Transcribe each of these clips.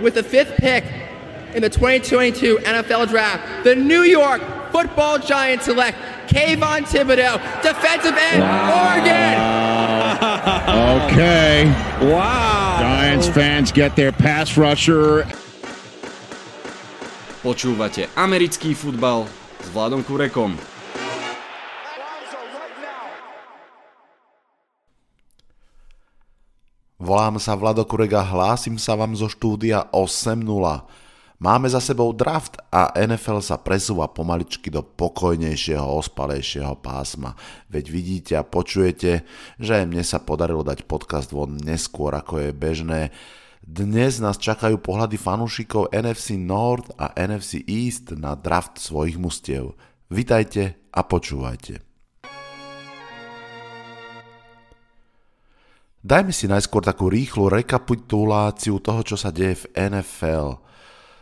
with the fifth pick in the 2022 NFL Draft, the New York Football Giants select Kayvon Thibodeau, defensive end, Oregon. Okay. Wow. Giants fans get their pass rusher. Počúvate americký futbal s Vladom Kurekom. Volám sa Vlado Kurega, hlásim sa vám zo štúdia 8.0. Máme za sebou draft a NFL sa presúva pomaličky do pokojnejšieho, ospalejšieho pásma. Veď vidíte a počujete, že mne sa podarilo dať podcast von neskôr ako je bežné. Dnes nás čakajú pohľady fanúšikov NFC North a NFC East na draft svojich mustiev. Vitajte a počúvajte. Dajme si najskôr takú rýchlu rekapituláciu toho, čo sa deje v NFL.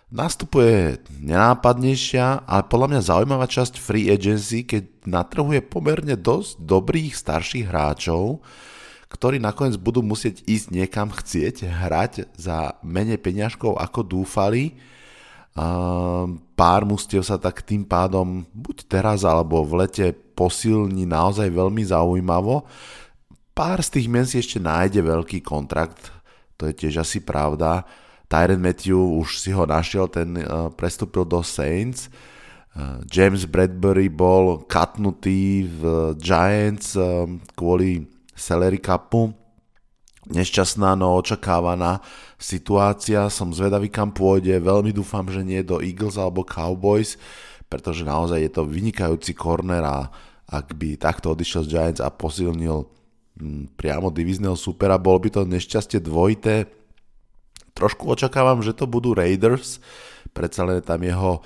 Nastupuje nenápadnejšia, ale podľa mňa zaujímavá časť free agency, keď na trhu je pomerne dosť dobrých starších hráčov, ktorí nakoniec budú musieť ísť niekam chcieť hrať za menej peňažkov ako dúfali. Pár mustiev sa tak tým pádom buď teraz alebo v lete posilní naozaj veľmi zaujímavo. Pár z tých men si ešte nájde veľký kontrakt, to je tiež asi pravda Tyron Matthew už si ho našiel, ten uh, prestúpil do Saints. Uh, James Bradbury bol katnutý v Giants uh, kvôli salary capu. Nešťastná, no očakávaná situácia. Som zvedavý, kam pôjde. Veľmi dúfam, že nie do Eagles alebo Cowboys, pretože naozaj je to vynikajúci corner a ak by takto odišiel z Giants a posilnil priamo divizného supera, bol by to nešťastie dvojité trošku očakávam, že to budú Raiders, predsa len tam jeho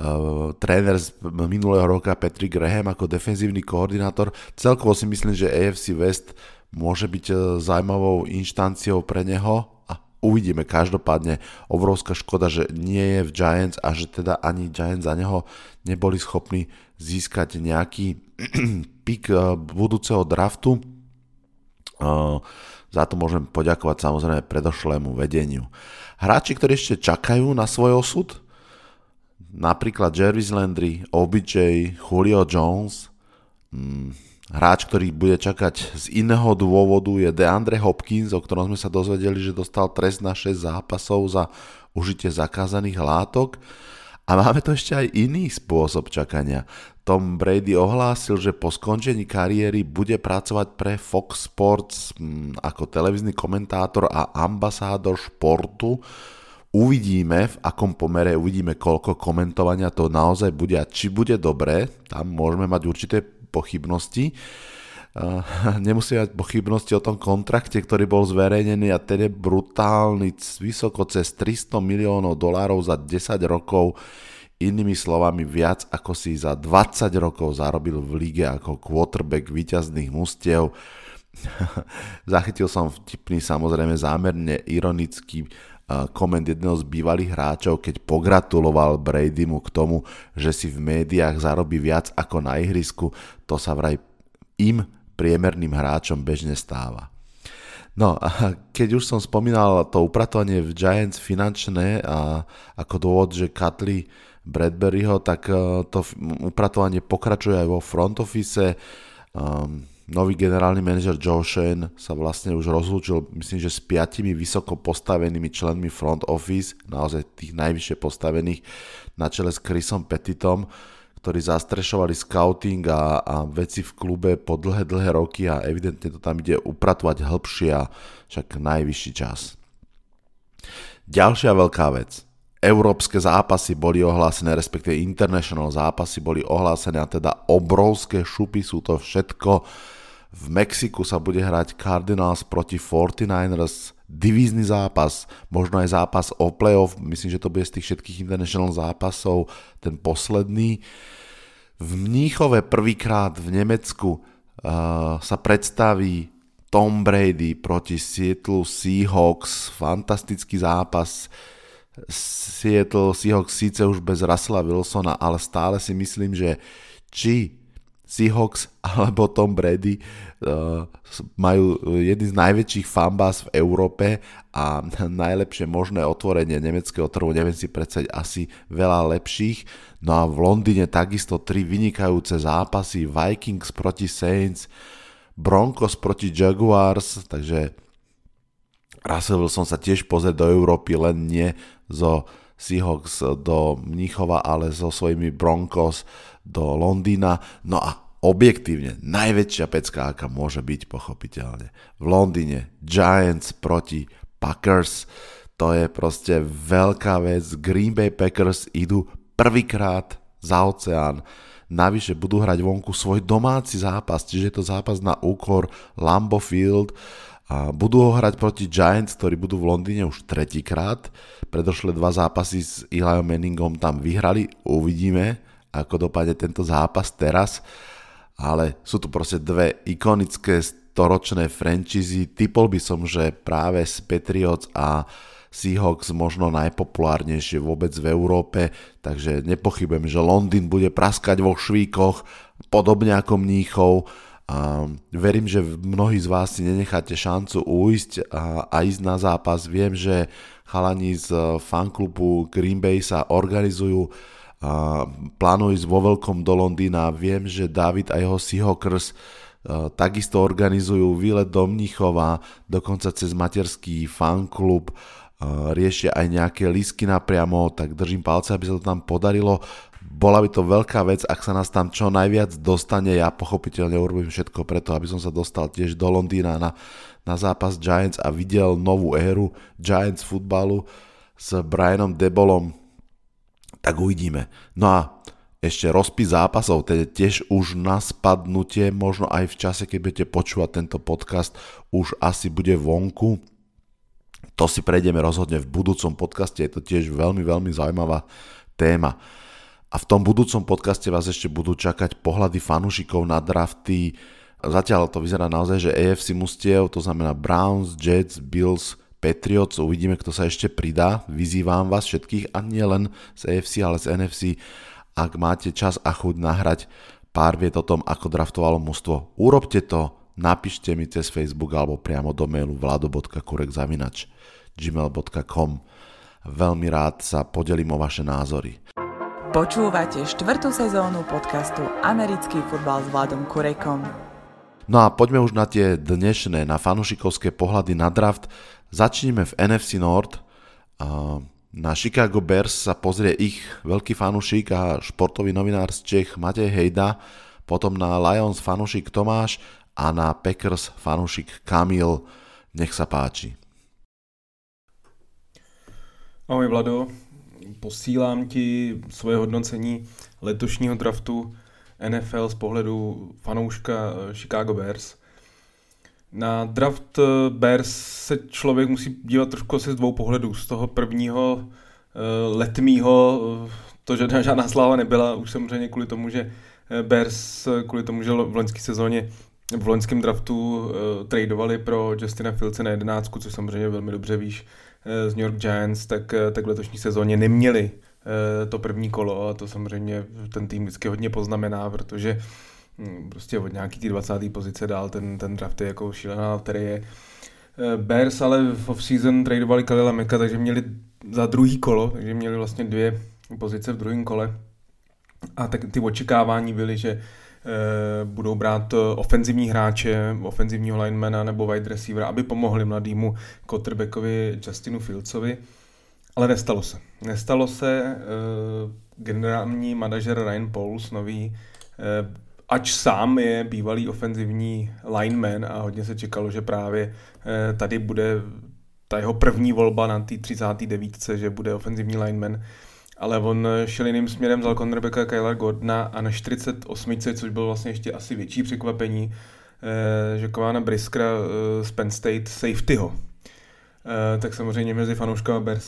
uh, tréner z minulého roka Patrick Graham ako defenzívny koordinátor. Celkovo si myslím, že AFC West môže byť uh, zaujímavou inštanciou pre neho a uvidíme. Každopádne obrovská škoda, že nie je v Giants a že teda ani Giants za neho neboli schopní získať nejaký pik uh, budúceho draftu. Za to môžem poďakovať samozrejme predošlému vedeniu. Hráči, ktorí ešte čakajú na svoj osud, napríklad Jervis Landry, OBJ, Julio Jones, hmm, hráč, ktorý bude čakať z iného dôvodu je DeAndre Hopkins, o ktorom sme sa dozvedeli, že dostal trest na 6 zápasov za užitie zakázaných látok. A máme tu ešte aj iný spôsob čakania. Tom Brady ohlásil, že po skončení kariéry bude pracovať pre Fox Sports hm, ako televízny komentátor a ambasádor športu. Uvidíme, v akom pomere, uvidíme, koľko komentovania to naozaj bude a či bude dobré. Tam môžeme mať určité pochybnosti. Nemusí mať pochybnosti o tom kontrakte, ktorý bol zverejnený a je brutálny, vysoko cez 300 miliónov dolárov za 10 rokov Inými slovami, viac ako si za 20 rokov zarobil v lige ako quarterback víťazných mustiev. Zachytil som vtipný, samozrejme zámerne ironický koment jedného z bývalých hráčov, keď pogratuloval Bradymu k tomu, že si v médiách zarobí viac ako na ihrisku. To sa vraj im, priemerným hráčom, bežne stáva. No a keď už som spomínal to upratovanie v Giants finančné a ako dôvod, že Katli Bradburyho, tak eh, to upratovanie pokračuje aj vo front office. Um, nový generálny manažer Joe Shane sa vlastne už rozlúčil, myslím, že s piatimi vysoko postavenými členmi front office, naozaj tých najvyššie postavených, na čele s Chrisom Pettitom, ktorí zastrešovali scouting a, a veci v klube po dlhé, dlhé roky a evidentne to tam ide upratovať hĺbšie a však najvyšší čas. Ďalšia veľká vec európske zápasy boli ohlásené, respektíve international zápasy boli ohlásené a teda obrovské šupy sú to všetko. V Mexiku sa bude hrať Cardinals proti 49ers, divízny zápas, možno aj zápas o playoff, myslím, že to bude z tých všetkých international zápasov ten posledný. V Mníchove prvýkrát v Nemecku uh, sa predstaví Tom Brady proti Seattle Seahawks, fantastický zápas, Seattle Seahawks síce už bez Russella Wilsona, ale stále si myslím, že či Seahawks alebo Tom Brady uh, majú jedný z najväčších fanbás v Európe a najlepšie možné otvorenie nemeckého trhu, neviem si predstaviť asi veľa lepších. No a v Londýne takisto tri vynikajúce zápasy, Vikings proti Saints, Broncos proti Jaguars, takže Russell Wilson sa tiež pozrieť do Európy, len nie zo Seahawks do Mníchova, ale so svojimi Broncos do Londýna. No a objektívne najväčšia pecka, aká môže byť pochopiteľne. V Londýne Giants proti Packers. To je proste veľká vec. Green Bay Packers idú prvýkrát za oceán. Navyše budú hrať vonku svoj domáci zápas, čiže je to zápas na úkor Lambo Field a budú ho hrať proti Giants, ktorí budú v Londýne už tretíkrát. Predošlé dva zápasy s Eliom Manningom tam vyhrali. Uvidíme, ako dopadne tento zápas teraz. Ale sú tu proste dve ikonické storočné franchízy. Typol by som, že práve z Patriots a Seahawks možno najpopulárnejšie vôbec v Európe, takže nepochybujem, že Londýn bude praskať vo švíkoch, podobne ako Mníchov a verím, že mnohí z vás si nenecháte šancu ujsť a, a ísť na zápas. Viem, že chalani z fanklubu Green Bay sa organizujú plánujú ísť vo veľkom do Londýna. Viem, že David a jeho Seahawkers takisto organizujú výlet do Mnichova, dokonca cez materský fanklub riešia aj nejaké lísky napriamo, tak držím palce, aby sa to tam podarilo bola by to veľká vec, ak sa nás tam čo najviac dostane. Ja pochopiteľne urobím všetko preto, aby som sa dostal tiež do Londýna na, na zápas Giants a videl novú éru Giants futbalu s Brianom Debolom. Tak uvidíme. No a ešte rozpis zápasov, teda tiež už na spadnutie, možno aj v čase, keď budete počúvať tento podcast, už asi bude vonku. To si prejdeme rozhodne v budúcom podcaste, je to tiež veľmi, veľmi zaujímavá téma. A v tom budúcom podcaste vás ešte budú čakať pohľady fanúšikov na drafty. Zatiaľ to vyzerá naozaj, že AFC mustiev, to znamená Browns, Jets, Bills, Patriots, uvidíme, kto sa ešte pridá. Vyzývam vás všetkých, a nie len z AFC, ale z NFC, ak máte čas a chuť nahrať pár viet o tom, ako draftovalo mužstvo. Urobte to, napíšte mi cez Facebook alebo priamo do mailu vlado.kurekzavinač gmail.com Veľmi rád sa podelím o vaše názory. Počúvate štvrtú sezónu podcastu Americký futbal s Vladom Kurekom. No a poďme už na tie dnešné, na fanušikovské pohľady na draft. Začneme v NFC Nord. Na Chicago Bears sa pozrie ich veľký fanušik a športový novinár z Čech Matej Hejda, potom na Lions fanušik Tomáš a na Packers fanušik Kamil. Nech sa páči. Ahoj Vlado, posílám ti svoje hodnocení letošního draftu NFL z pohledu fanouška Chicago Bears. Na draft eh, Bears se člověk musí dívat trošku asi z dvou pohledů. Z toho prvního eh, letmího, to, že žádná sláva nebyla, už samozřejmě kvůli tomu, že Bears kvůli tomu, že v loňské sezóně v loňském draftu uh, tradovali pro Justina Filce na jedenáctku, což samozřejmě velmi dobře víš, z New York Giants, tak, tak v letošní sezóně neměli to první kolo a to samozřejmě ten tým vždycky hodně poznamená, protože prostě od nějaký ty 20. pozice dál ten, ten draft je jako šílená loterie. Bears ale v off-season tradovali Kalila Meka, takže měli za druhý kolo, takže měli vlastně dvě pozice v druhém kole. A tak ty očekávání byly, že Eh, budou brát eh, ofenzivní hráče, ofenzivního linemana nebo wide receivera, aby pomohli mladému quarterbackovi Justinu Fieldsovi. Ale nestalo se. Nestalo se. Eh, generální manažer Ryan Pauls, nový, ač sám je bývalý ofenzivní lineman a hodně se čekalo, že právě tady bude ta jeho první volba na té 39. že bude ofenzivní lineman, ale on šel jiným směrem, vzal cornerbacka Kyla Gordona a na 48, což bylo vlastně ještě asi větší překvapení, eh, že Kována Briskra eh, z Penn State safetyho. Eh, tak samozřejmě mezi fanouškama Bears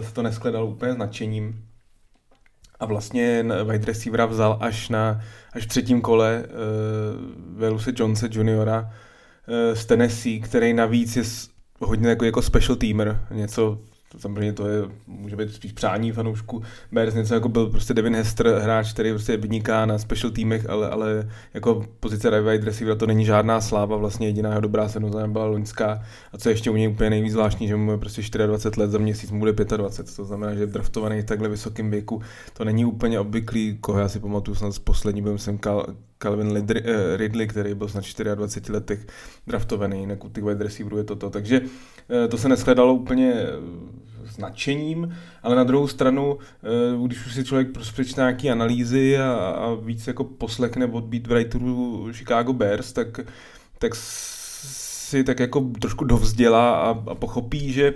se to neskledalo úplně značením. A vlastně wide receivera vzal až, na, až v třetím kole uh, Veluse Jonesa juniora uh, z Tennessee, který navíc je hodně jako, jako special teamer, něco samozřejmě to je, může být spíš přání fanoušku. Bears něco jako byl prostě Devin Hester, hráč, který prostě vyniká na special týmech, ale, ale jako pozice wide receivera to není žádná sláva, vlastně jediná jeho dobrá sezóna byla loňská. A co ještě u něj úplně nejvíc zvláštní, že mu je prostě 24 let, za měsíc mu bude 25, to znamená, že je draftovaný v takhle vysokém věku. To není úplně obvyklý, koho já si pamatuju snad z poslední, byl jsem Cal, Calvin eh, Ridley, který byl snad 24 letech draftovaný, jinak u těch wide receiverů je toto. Takže eh, to se neschledalo úplně s nadšením, ale na druhou stranu, eh, když už si člověk přečte nějaké analýzy a, a víc jako poslechne od beatwriterů Chicago Bears, tak, tak si tak jako trošku dovzdělá a, a pochopí, že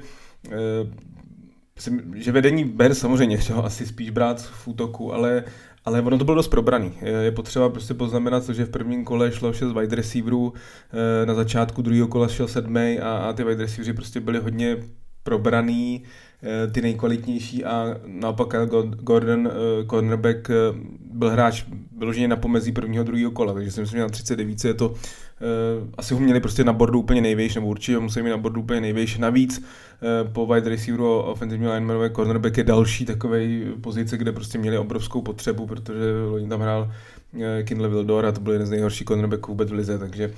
že vedení Bears samozřejmě chtělo asi spíš brát v útoku, ale ale ono to bylo dost probraný. Je potřeba prostě poznamenat, že v prvním kole šlo 6 wide receiverů, eh, na začátku druhého kola šel sedmý a, a ty wide receiveri prostě byli hodně probraný, eh, ty nejkvalitnější a naopak Gordon, eh, cornerback, byl hráč vyloženě na pomezí prvního druhého kola, takže si myslím, že na 39 je to asi ho měli prostě na bordu úplně největší, nebo určitě museli mít na bordu úplně největší. Navíc po wide receiveru offensive linemanové cornerback je další takový pozice, kde prostě měli obrovskou potřebu, protože oni tam hrál Kindle Wildor a to byl jeden z nejhorších cornerbacků vůbec v lize, takže uh,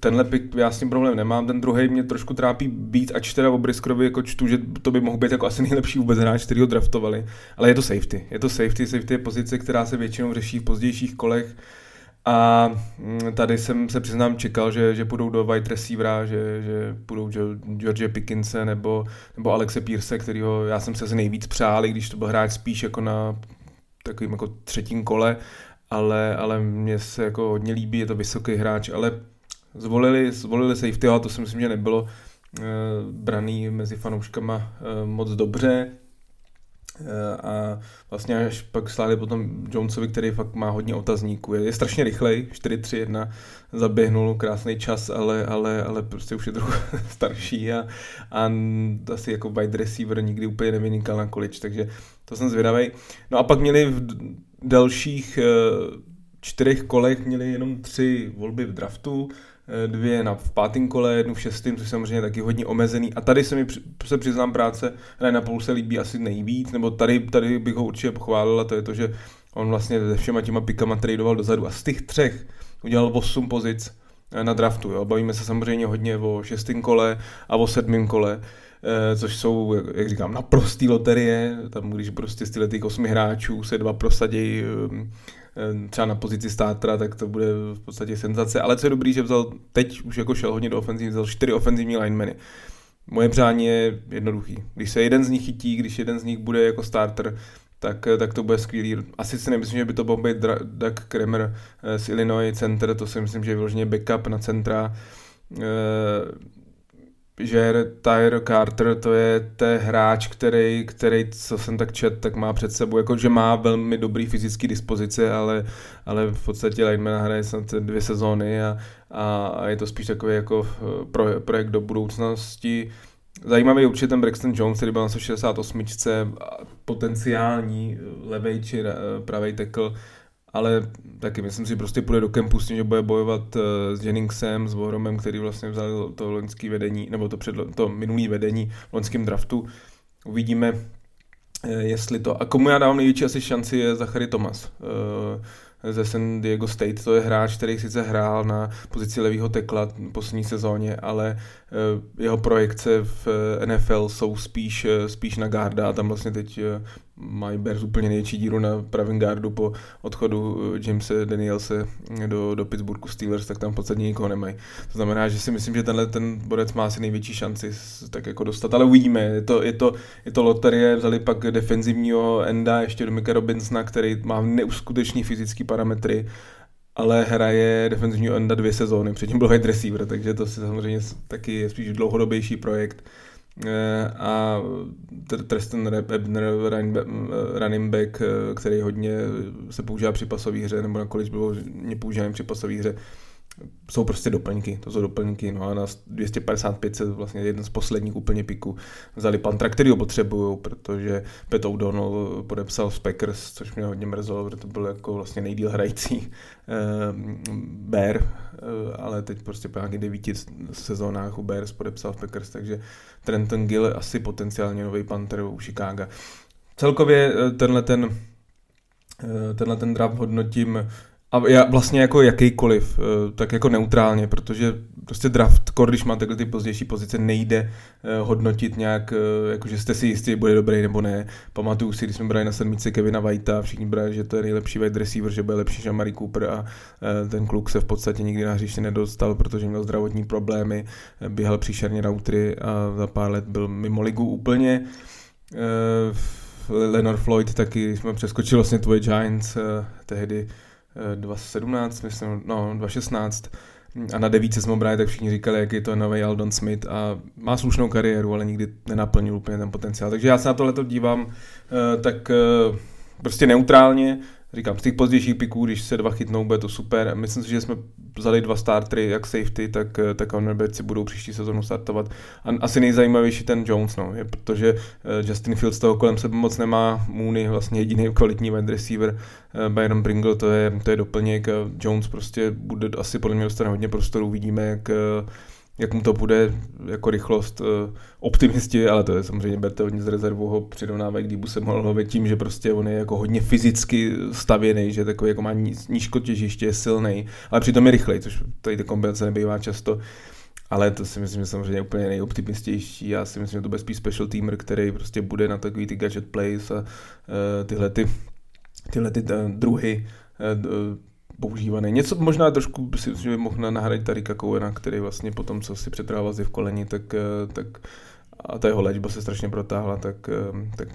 tenhle pick já s tím problém nemám. Ten druhý mě trošku trápí být, ač teda o Briskrovi jako čtu, že to by mohl být jako asi nejlepší vůbec hráč, který ho draftovali, ale je to safety. Je to safety, safety je pozice, která se většinou řeší v pozdějších kolech a mm, tady jsem se přiznám čekal, že, že půjdou do wide receivera, že, že půjdou George Pickinse nebo, nebo Alexe Pierce, kterýho já jsem se asi nejvíc přál, i když to byl hráč spíš jako na takovým jako třetím kole, ale, ale mně se jako hodně líbí, je to vysoký hráč, ale zvolili, zvolili safety, a to si myslím, že nebylo e, braný mezi fanouškama e, moc dobře. Eh, a vlastně až pak sláli potom Jonesovi, který fakt má hodně otazníků. Je, je strašně rychlej, 4-3-1, zaběhnul krásný čas, ale, ale, ale prostě už je trochu starší a, a asi jako wide receiver nikdy úplně nevynikal na količ, takže to jsem zvědavý. No a pak měli v dalších eh, čtyřech kolech měli jenom tři volby v draftu, dvě na v pátém kole, jednu v šestém, což samozřejmě taky hodně omezený. A tady se mi se přiznám práce Ryana Paul se líbí asi nejvíc, nebo tady, tady bych ho určitě pochválil, a to je to, že on vlastně se všema těma pikama tradoval dozadu a z těch třech udělal 8 pozic eh, na draftu. Jo. Bavíme se samozřejmě hodně o šestém kole a o sedmém kole, eh, což jsou, jak říkám, naprostý loterie. Tam, když prostě z těch osmi hráčů se dva prosadějí Eh, třeba na pozici státra, tak to bude v podstatě senzace. Ale co je dobrý, že vzal, teď už jako šel hodně do ofenzivní, vzal čtyři ofenzivní linemeny. Moje přání je jednoduchý. Když se jeden z nich chytí, když jeden z nich bude jako starter, tak, tak to bude skvělý. Asi si nemyslím, že by to mohl být Doug Kramer eh, z Illinois Center, to si myslím, že je vyloženě backup na centra. Eh, že Tyre Carter to je ten hráč, který, který, co jsem tak čet, tak má před sebou, jako že má velmi dobrý fyzický dispozice, ale, ale v podstatě Lightman hraje snad dvě sezóny a, a, je to spíš takový jako pro, projekt do budoucnosti. Zajímavý je určitě ten Braxton Jones, který byl na 68. potenciální levej či pravý tackle, ale taky myslím si, prostě půjde do kempu s tím, že bude bojovat uh, s Jenningsem, s Voromem, který vlastně vzal to loňské vedení, nebo to, před, to minulý vedení v loňském draftu. Uvidíme, uh, jestli to... A komu já dávám největší asi šanci je Zachary Thomas. Uh, ze San Diego State. To je hráč, který sice hrál na pozici levého tekla v poslední sezóně, ale jeho projekce v NFL jsou spíš, spíš na garda a tam vlastně teď mají Bears úplně největší díru na pravém gardu po odchodu eh, Jamesa Danielse do, do Pittsburghu Steelers, tak tam v podstatě nikoho nemají. To znamená, že si myslím, že tenhle ten borec má asi největší šanci tak jako dostat, ale uvidíme. Je to, je to, je to loterie, vzali pak defenzivního enda, ještě do Mika Robinsona, který má neuskutečný fyzické parametry, ale hraje defenzivního enda dvě sezóny, předtím byl wide receiver, takže to si samozřejmě taky je spíš dlouhodobější projekt Eh, a Tristan Ebner, running back, eh, který hodně se používá při pasové hře, nebo na college byl hodně používán při pasové hře, jsou prostě doplňky, to jsou doplňky, no a na 255 se vlastně jeden z posledních úplně piků vzali Pantra, který ho potřebují, protože Pat O'Donnell podepsal z Packers, což mě hodně mrzelo, protože to byl jako vlastně nejdíl hrající eh, Bear, eh, ale teď prostě po nějakých devíti sezónách u Bears podepsal v Packers, takže Trenton Gill je asi potenciálně nový Panther u Chicago. Celkově eh, tenhle ten, eh, tenhle ten draft hodnotím a já vlastně jako jakýkoliv, eh, tak jako neutrálně, protože prostě draft, kor, když má takhle ty pozdější pozice, nejde eh, hodnotit nějak, eh, jako že jste si jistí, bude dobrý nebo ne. Pamatuju si, když jsme brali na sedmici Kevina Whitea, všichni brali, že to je nejlepší wide receiver, že bude lepší Mary Cooper a ten kluk se v podstatě nikdy na hřiště nedostal, protože měl zdravotní problémy, běhal příšerně routry a za pár let byl mimo ligu úplně. Leonard Floyd taky, jsme přeskočili vlastně tvoje Giants tehdy, 2017, myslím, no 2016 a na devíce jsme brali, tak všichni říkali, jak je to nový Aldon Smith a má slušnou kariéru, ale nikdy nenaplnil úplně ten potenciál. Takže já se na tohle dívám eh, tak eh, prostě neutrálně, říkám, z těch pozdějších piků, když se dva chytnou, bude to super. Myslím si, že jsme vzali dva startery, jak safety, tak, eh, tak cornerbacki budou příští sezónu startovat. A asi nejzajímavější ten Jones, no, je, protože eh, Justin Fields toho kolem sebe moc nemá, Mooney vlastně jediný kvalitní wide receiver, eh, Byron Pringle to je, to je doplněk, Jones prostě bude asi podle mě dostane hodně prostoru, uvidíme, jak jak mu to bude jako rychlost uh, optimisti, ale to je samozřejmě berte hodně z rezervu ho přirovnávají k se mohl lovit tím, že prostě on je jako hodně fyzicky stavěný, že takový jako má nížko těžiště, je silný, ale přitom je rychlej, což tady ta kombinace nebývá často. Ale to si myslím, že samozřejmě úplně nejoptimistější. Já si myslím, že to bude spíš special teamer, který prostě bude na takový ty gadget plays a uh, tyhle ty, tyhle ty uh, druhy uh, používaný. Něco možná trošku si že mohl nahradit Tarika Kouena, který vlastně potom, co si přetrával v koleni, tak, eh, tak a ta jeho léčba se strašně protáhla, tak, eh, tak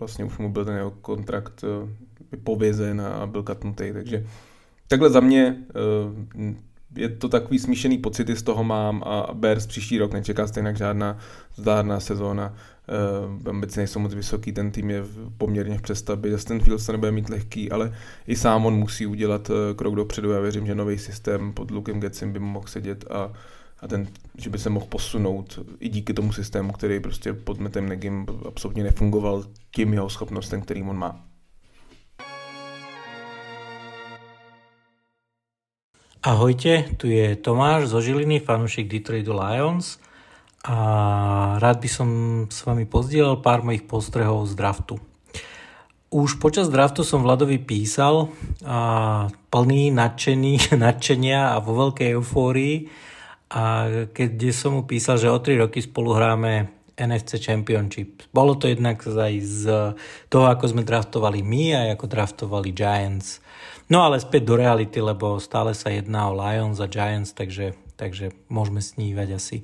vlastně už mu byl ten jeho kontrakt eh, vypovězen a byl katnutý, takže takhle za mě je to takový smíšený pocity z toho mám a Bears příští rok nečeká stejně žádná zdárná sezóna. Ambice nejsou moc vysoký, ten tým je poměrně v přestavbě, Justin Fields to nebude mít lehký, ale i sám on musí udělat uh, krok dopředu. Já věřím, že nový systém pod Lukem Getsim by mohl sedět a, a ten, že by se mohl posunout i díky tomu systému, který prostě pod Metem Negim absolutně nefungoval tím jeho schopnostem, který on má. Ahojte, tu je Tomáš zo Žiliny, fanúšik Detroitu Lions a rád by som s vami pozdielal pár mojich postrehov z draftu. Už počas draftu som Vladovi písal a plný nadšený, nadšenia a vo veľkej eufórii a keď som mu písal, že o 3 roky spolu hráme NFC Championship. Bolo to jednak aj z toho, ako sme draftovali my a ako draftovali Giants. No ale späť do reality, lebo stále sa jedná o Lions a Giants, takže, takže môžeme snívať asi.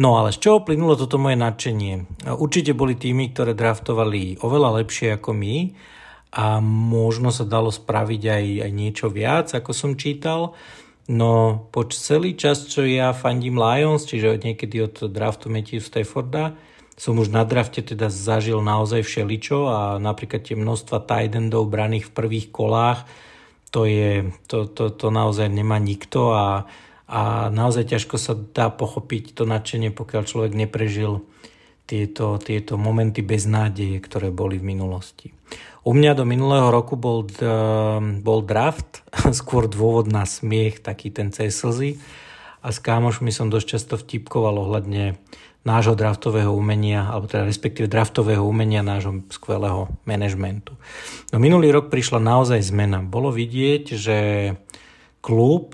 No ale z čoho plynulo toto moje nadšenie? Určite boli týmy, ktoré draftovali oveľa lepšie ako my a možno sa dalo spraviť aj, aj niečo viac, ako som čítal. No po celý čas, čo ja fandím Lions, čiže niekedy od draftu Matthew Stafforda, som už na drafte teda zažil naozaj všeličo a napríklad tie množstva tight braných v prvých kolách, to, je, to, to, to naozaj nemá nikto a, a naozaj ťažko sa dá pochopiť to nadšenie, pokiaľ človek neprežil tieto, tieto momenty beznádeje, ktoré boli v minulosti. U mňa do minulého roku bol, bol draft, skôr dôvod na smiech, taký ten cez slzy a s kámošmi som dosť často vtipkoval ohľadne nášho draftového umenia, alebo teda respektíve draftového umenia nášho skvelého manažmentu. No minulý rok prišla naozaj zmena. Bolo vidieť, že klub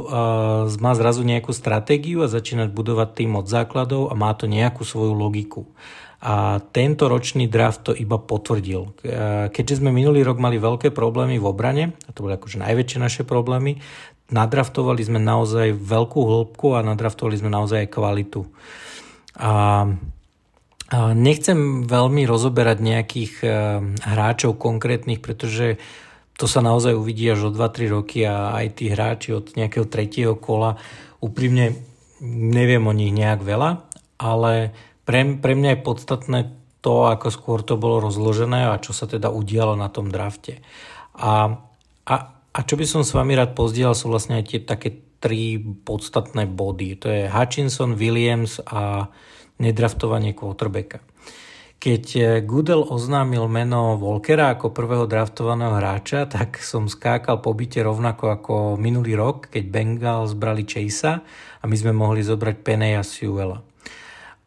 má zrazu nejakú stratégiu a začínať budovať tým od základov a má to nejakú svoju logiku. A tento ročný draft to iba potvrdil. Keďže sme minulý rok mali veľké problémy v obrane, a to boli akože najväčšie naše problémy, nadraftovali sme naozaj veľkú hĺbku a nadraftovali sme naozaj aj kvalitu. A Nechcem veľmi rozoberať nejakých e, hráčov konkrétnych, pretože to sa naozaj uvidí až o 2-3 roky a aj tí hráči od nejakého tretieho kola úprimne neviem o nich nejak veľa, ale pre, pre mňa je podstatné to, ako skôr to bolo rozložené a čo sa teda udialo na tom drafte. A, a, a čo by som s vami rád pozdielal sú vlastne aj tie také tri podstatné body. To je Hutchinson, Williams a nedraftovanie quarterbacka. Keď eh, Goodell oznámil meno Volkera ako prvého draftovaného hráča, tak som skákal po byte rovnako ako minulý rok, keď Bengals brali Chasea a my sme mohli zobrať Peneja Sewella.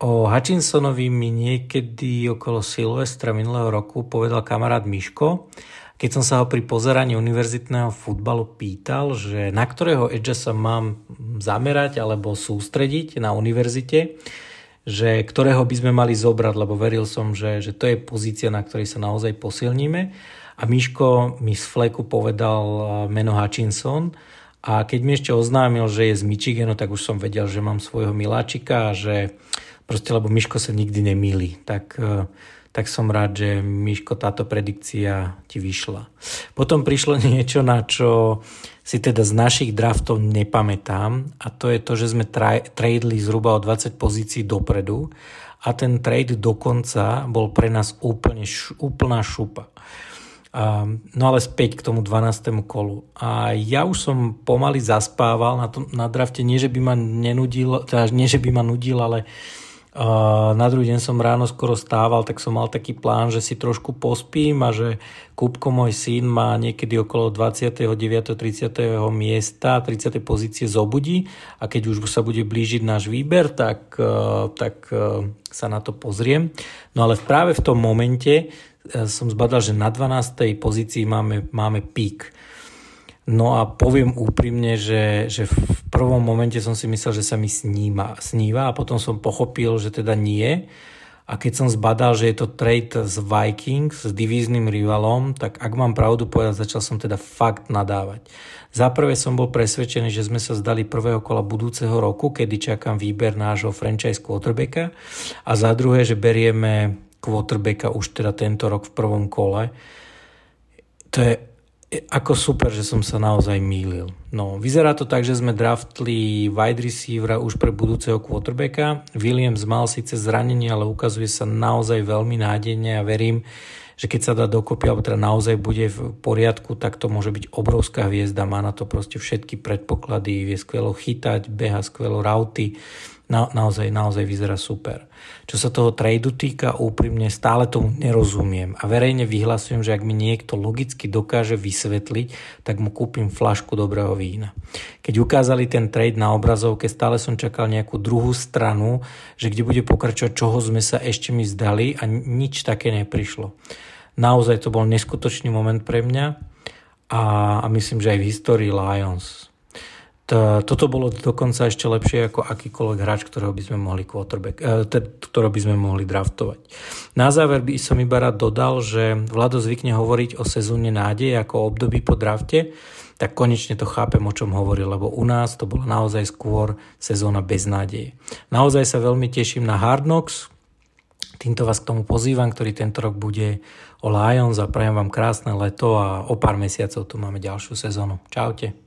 O Hutchinsonovi mi niekedy okolo Silvestra minulého roku povedal kamarát Miško, keď som sa ho pri pozeraní univerzitného futbalu pýtal, že na ktorého edge sa mám zamerať alebo sústrediť na univerzite, že ktorého by sme mali zobrať, lebo veril som, že, že to je pozícia, na ktorej sa naozaj posilníme. A Miško mi z fleku povedal eh, meno Hutchinson a keď mi ešte oznámil, že je z Michiganu, tak už som vedel, že mám svojho miláčika a že proste, lebo Miško sa nikdy nemýli. Tak, e, tak som rád, že Miško, táto predikcia ti vyšla. Potom prišlo niečo, na čo si teda z našich draftov nepamätám a to je to, že sme tra- tradeli zhruba o 20 pozícií dopredu a ten trade dokonca bol pre nás úplne š- úplná šupa. Um, no ale späť k tomu 12. kolu. A ja už som pomaly zaspával na, tom, na drafte, nie že by ma nenudil, teda nie že by ma nudil, ale uh, na druhý deň som ráno skoro stával, tak som mal taký plán, že si trošku pospím a že Kupko, môj syn, má niekedy okolo 29. 30. miesta, 30. pozície zobudí a keď už sa bude blížiť náš výber, tak, e, tak e, sa na to pozriem. No ale práve v tom momente e, som zbadal, že na 12. pozícii máme, máme pík. No a poviem úprimne, že, že v prvom momente som si myslel, že sa mi sníva, sníva a potom som pochopil, že teda nie. A keď som zbadal, že je to trade s Vikings, s divíznym rivalom, tak ak mám pravdu povedať, začal som teda fakt nadávať. Za prvé som bol presvedčený, že sme sa zdali prvého kola budúceho roku, kedy čakám výber nášho franchise quarterbacka a za druhé, že berieme quarterbacka už teda tento rok v prvom kole. To je ako super, že som sa naozaj mýlil. No, vyzerá to tak, že sme draftli wide receivera už pre budúceho quarterbacka. Williams mal síce zranenie, ale ukazuje sa naozaj veľmi nádejne a verím, že keď sa dá dokopy, alebo teda naozaj bude v poriadku, tak to môže byť obrovská hviezda, má na to proste všetky predpoklady, vie skvelo chytať, beha skvelo rauty, na, naozaj, naozaj vyzerá super. Čo sa toho tradu týka, úprimne stále tomu nerozumiem a verejne vyhlasujem, že ak mi niekto logicky dokáže vysvetliť, tak mu kúpim flašku dobrého vína. Keď ukázali ten trade na obrazovke, stále som čakal nejakú druhú stranu, že kde bude pokračovať, čoho sme sa ešte mi zdali a nič také neprišlo. Naozaj to bol neskutočný moment pre mňa a, a myslím, že aj v histórii Lions toto bolo dokonca ešte lepšie ako akýkoľvek hráč, ktorého by sme mohli quarterback, eh, ktorého by sme mohli draftovať. Na záver by som iba rád dodal, že Vlado zvykne hovoriť o sezóne nádej ako o období po drafte, tak konečne to chápem, o čom hovoril, lebo u nás to bola naozaj skôr sezóna bez nádeje. Naozaj sa veľmi teším na Hard Knocks, týmto vás k tomu pozývam, ktorý tento rok bude o Lions a prajem vám krásne leto a o pár mesiacov tu máme ďalšiu sezónu. Čaute.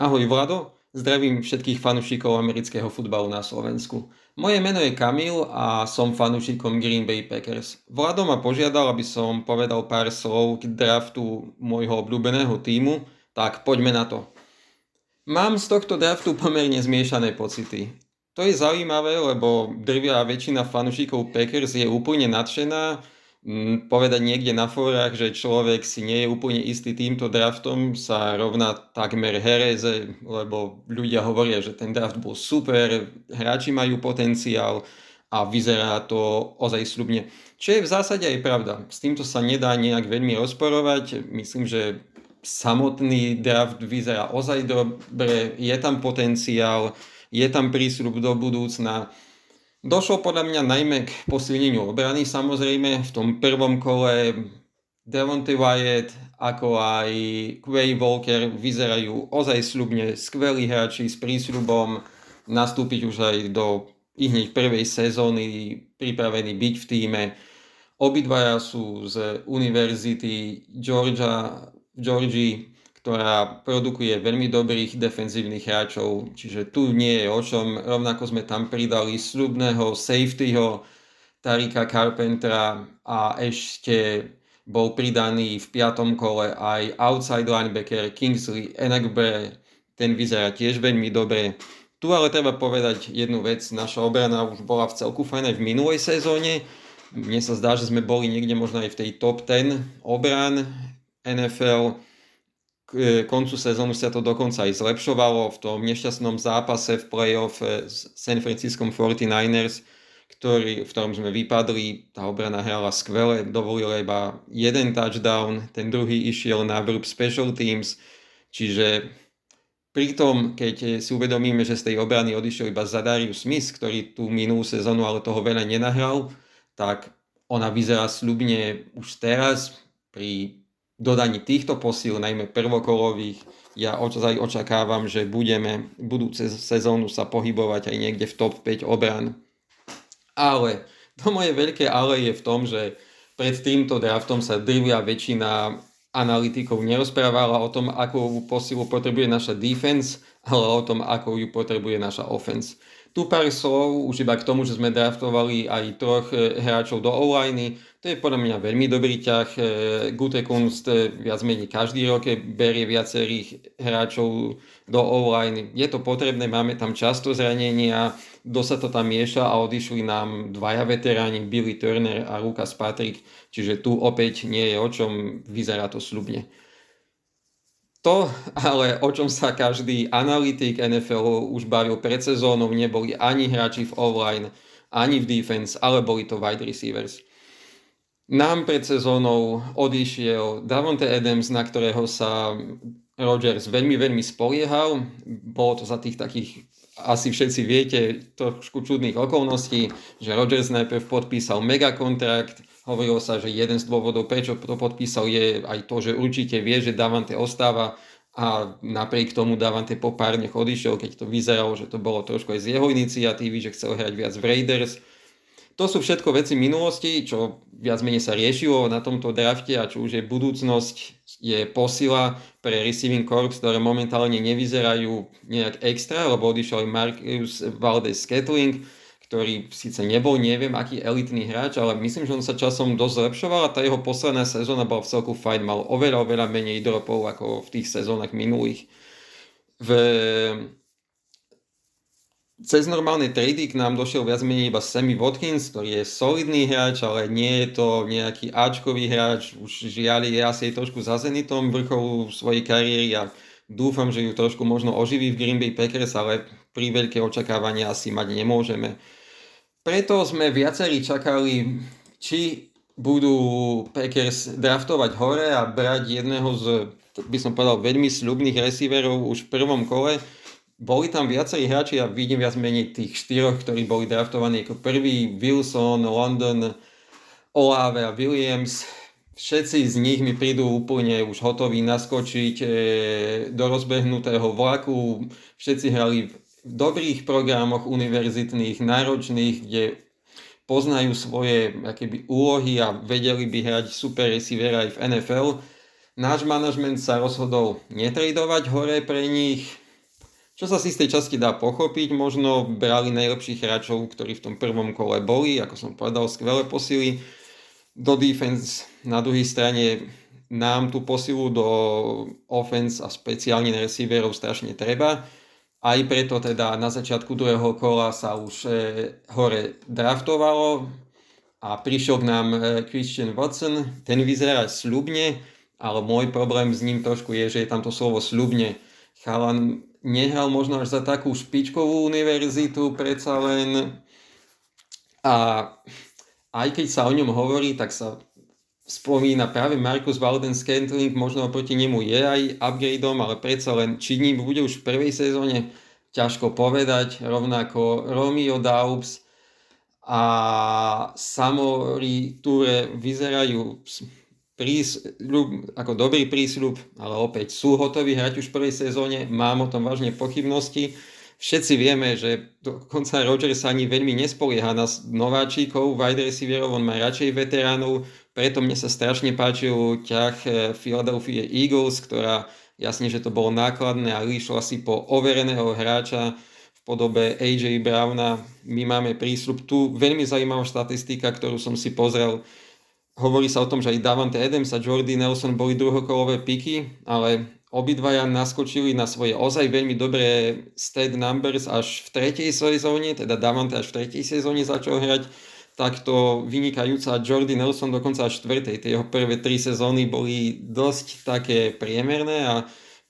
Ahoj Vlado, zdravím všetkých fanúšikov amerického futbalu na Slovensku. Moje meno je Kamil a som fanúšikom Green Bay Packers. Vlado ma požiadal, aby som povedal pár slov k draftu môjho obľúbeného týmu, tak poďme na to. Mám z tohto draftu pomerne zmiešané pocity. To je zaujímavé, lebo drvia väčšina fanúšikov Packers je úplne nadšená, povedať niekde na fórach, že človek si nie je úplne istý týmto draftom, sa rovná takmer hereze, lebo ľudia hovoria, že ten draft bol super, hráči majú potenciál a vyzerá to ozaj slubne. Čo je v zásade aj pravda. S týmto sa nedá nejak veľmi rozporovať. Myslím, že samotný draft vyzerá ozaj dobre, je tam potenciál, je tam prísľub do budúcna Došlo podľa mňa najmä k posilneniu obrany samozrejme. V tom prvom kole Devonte Wyatt ako aj Quay Walker vyzerajú ozaj slubne skvelí hráči s prísľubom nastúpiť už aj do ich prvej sezóny pripravení byť v týme. Obidvaja sú z Univerzity Georgia, v Georgii ktorá produkuje veľmi dobrých defenzívnych hráčov, čiže tu nie je o čom. Rovnako sme tam pridali slubného safetyho Tarika Carpentera a ešte bol pridaný v piatom kole aj outside linebacker Kingsley Enagbe, ten vyzerá tiež veľmi dobre. Tu ale treba povedať jednu vec, naša obrana už bola v celku fajn aj v minulej sezóne. Mne sa zdá, že sme boli niekde možno aj v tej top 10 obran NFL. E, koncu sezónu sa to dokonca aj zlepšovalo v tom nešťastnom zápase v playoff s San Francisco 49ers ktorý, v ktorom sme vypadli, tá obrana hrala skvele, dovolila iba jeden touchdown, ten druhý išiel na vrúb special teams, čiže pritom, keď si uvedomíme, že z tej obrany odišiel iba Zadarius Smith, ktorý tú minulú sezónu ale toho veľa nenahral, tak ona vyzerá sľubne už teraz pri dodaní týchto posíl, najmä prvokolových, ja aj očakávam, že budeme budúce sezónu sa pohybovať aj niekde v top 5 obran ale to moje veľké ale je v tom, že pred týmto draftom sa drvia väčšina analytikov nerozprávala o tom, akú posilu potrebuje naša defense, ale o tom, ako ju potrebuje naša offense. Tu pár slov už iba k tomu, že sme draftovali aj troch e, hráčov do online. To je podľa mňa veľmi dobrý ťah. E, Gutekunst e, viac menej každý rok berie viacerých hráčov do online. Je to potrebné, máme tam často zranenia, kto sa to tam mieša a odišli nám dvaja veteráni, Billy Turner a Lucas Patrick, čiže tu opäť nie je o čom, vyzerá to slubne. To, ale o čom sa každý analytik NFL už bavil pred sezónou, neboli ani hráči v online, ani v defense, ale boli to wide receivers. Nám pred sezónou odišiel Davonte Adams, na ktorého sa Rodgers veľmi, veľmi spoliehal. Bolo to za tých takých asi všetci viete trošku čudných okolností, že Rodgers najprv podpísal megakontrakt, hovorilo sa, že jeden z dôvodov, prečo to podpísal, je aj to, že určite vie, že Davante ostáva a napriek tomu Davante po pár dňoch odišiel, keď to vyzeralo, že to bolo trošku aj z jeho iniciatívy, že chcel hrať viac v Raiders. To sú všetko veci minulosti, čo viac menej sa riešilo na tomto drafte a čo už je budúcnosť je posila pre receiving corps, ktoré momentálne nevyzerajú nejak extra, lebo odišiel aj Marcus Valdez Scatling, ktorý síce nebol neviem aký elitný hráč, ale myslím, že on sa časom dosť zlepšoval a tá jeho posledná sezóna bola v celku fajn, mal oveľa, oveľa menej dropov ako v tých sezónach minulých. V cez normálne trady k nám došiel viac menej iba Sammy Watkins, ktorý je solidný hráč, ale nie je to nejaký Ačkový hráč, už žiaľ je asi trošku za Zenitom vrcholu svojej kariéry a dúfam, že ju trošku možno oživí v Green Bay Packers, ale pri veľké očakávania asi mať nemôžeme. Preto sme viacerí čakali, či budú Packers draftovať hore a brať jedného z, by som povedal, veľmi sľubných receiverov už v prvom kole, boli tam viacerí hráči a vidím viac menej tých štyroch, ktorí boli draftovaní ako prvý, Wilson, London, Olave a Williams. Všetci z nich mi prídu úplne už hotoví naskočiť e, do rozbehnutého vlaku. Všetci hrali v dobrých programoch univerzitných, náročných, kde poznajú svoje akéby, úlohy a vedeli by hrať super receiver aj v NFL. Náš manažment sa rozhodol netradovať hore pre nich, čo sa z tej časti dá pochopiť, možno brali najlepších hráčov, ktorí v tom prvom kole boli, ako som povedal, skvelé posily. Do defense na druhej strane nám tú posilu do offense a speciálne na receiverov strašne treba. Aj preto teda na začiatku druhého kola sa už e, hore draftovalo a prišiel k nám e, Christian Watson. Ten vyzerá sľubne, ale môj problém s ním trošku je, že je tam to slovo sľubne. Chalan nehral možno až za takú špičkovú univerzitu, predsa len. A aj keď sa o ňom hovorí, tak sa spomína práve Marcus Walden možno proti nemu je aj upgradeom, ale predsa len či ním bude už v prvej sezóne, ťažko povedať, rovnako Romeo Daubs a Samori Ture vyzerajú prísľub, ako dobrý prísľub, ale opäť sú hotoví hrať už v prvej sezóne, mám o tom vážne pochybnosti. Všetci vieme, že dokonca Rodgers ani veľmi nespolieha na nováčikov, wide receiverov, on má radšej veteránov, preto mne sa strašne páčil ťah eh, Philadelphia Eagles, ktorá jasne, že to bolo nákladné, ale išlo asi po overeného hráča v podobe AJ Browna. My máme prísľub. Tu veľmi zaujímavá štatistika, ktorú som si pozrel Hovorí sa o tom, že aj Davante Adams a Jordy Nelson boli druhokolové piky, ale obidvaja naskočili na svoje ozaj veľmi dobré state numbers až v tretej sezóne, teda Davante až v tretej sezóne začal hrať takto vynikajúca Jordy Nelson dokonca až štvrtej. Tie jeho prvé tri sezóny boli dosť také priemerné a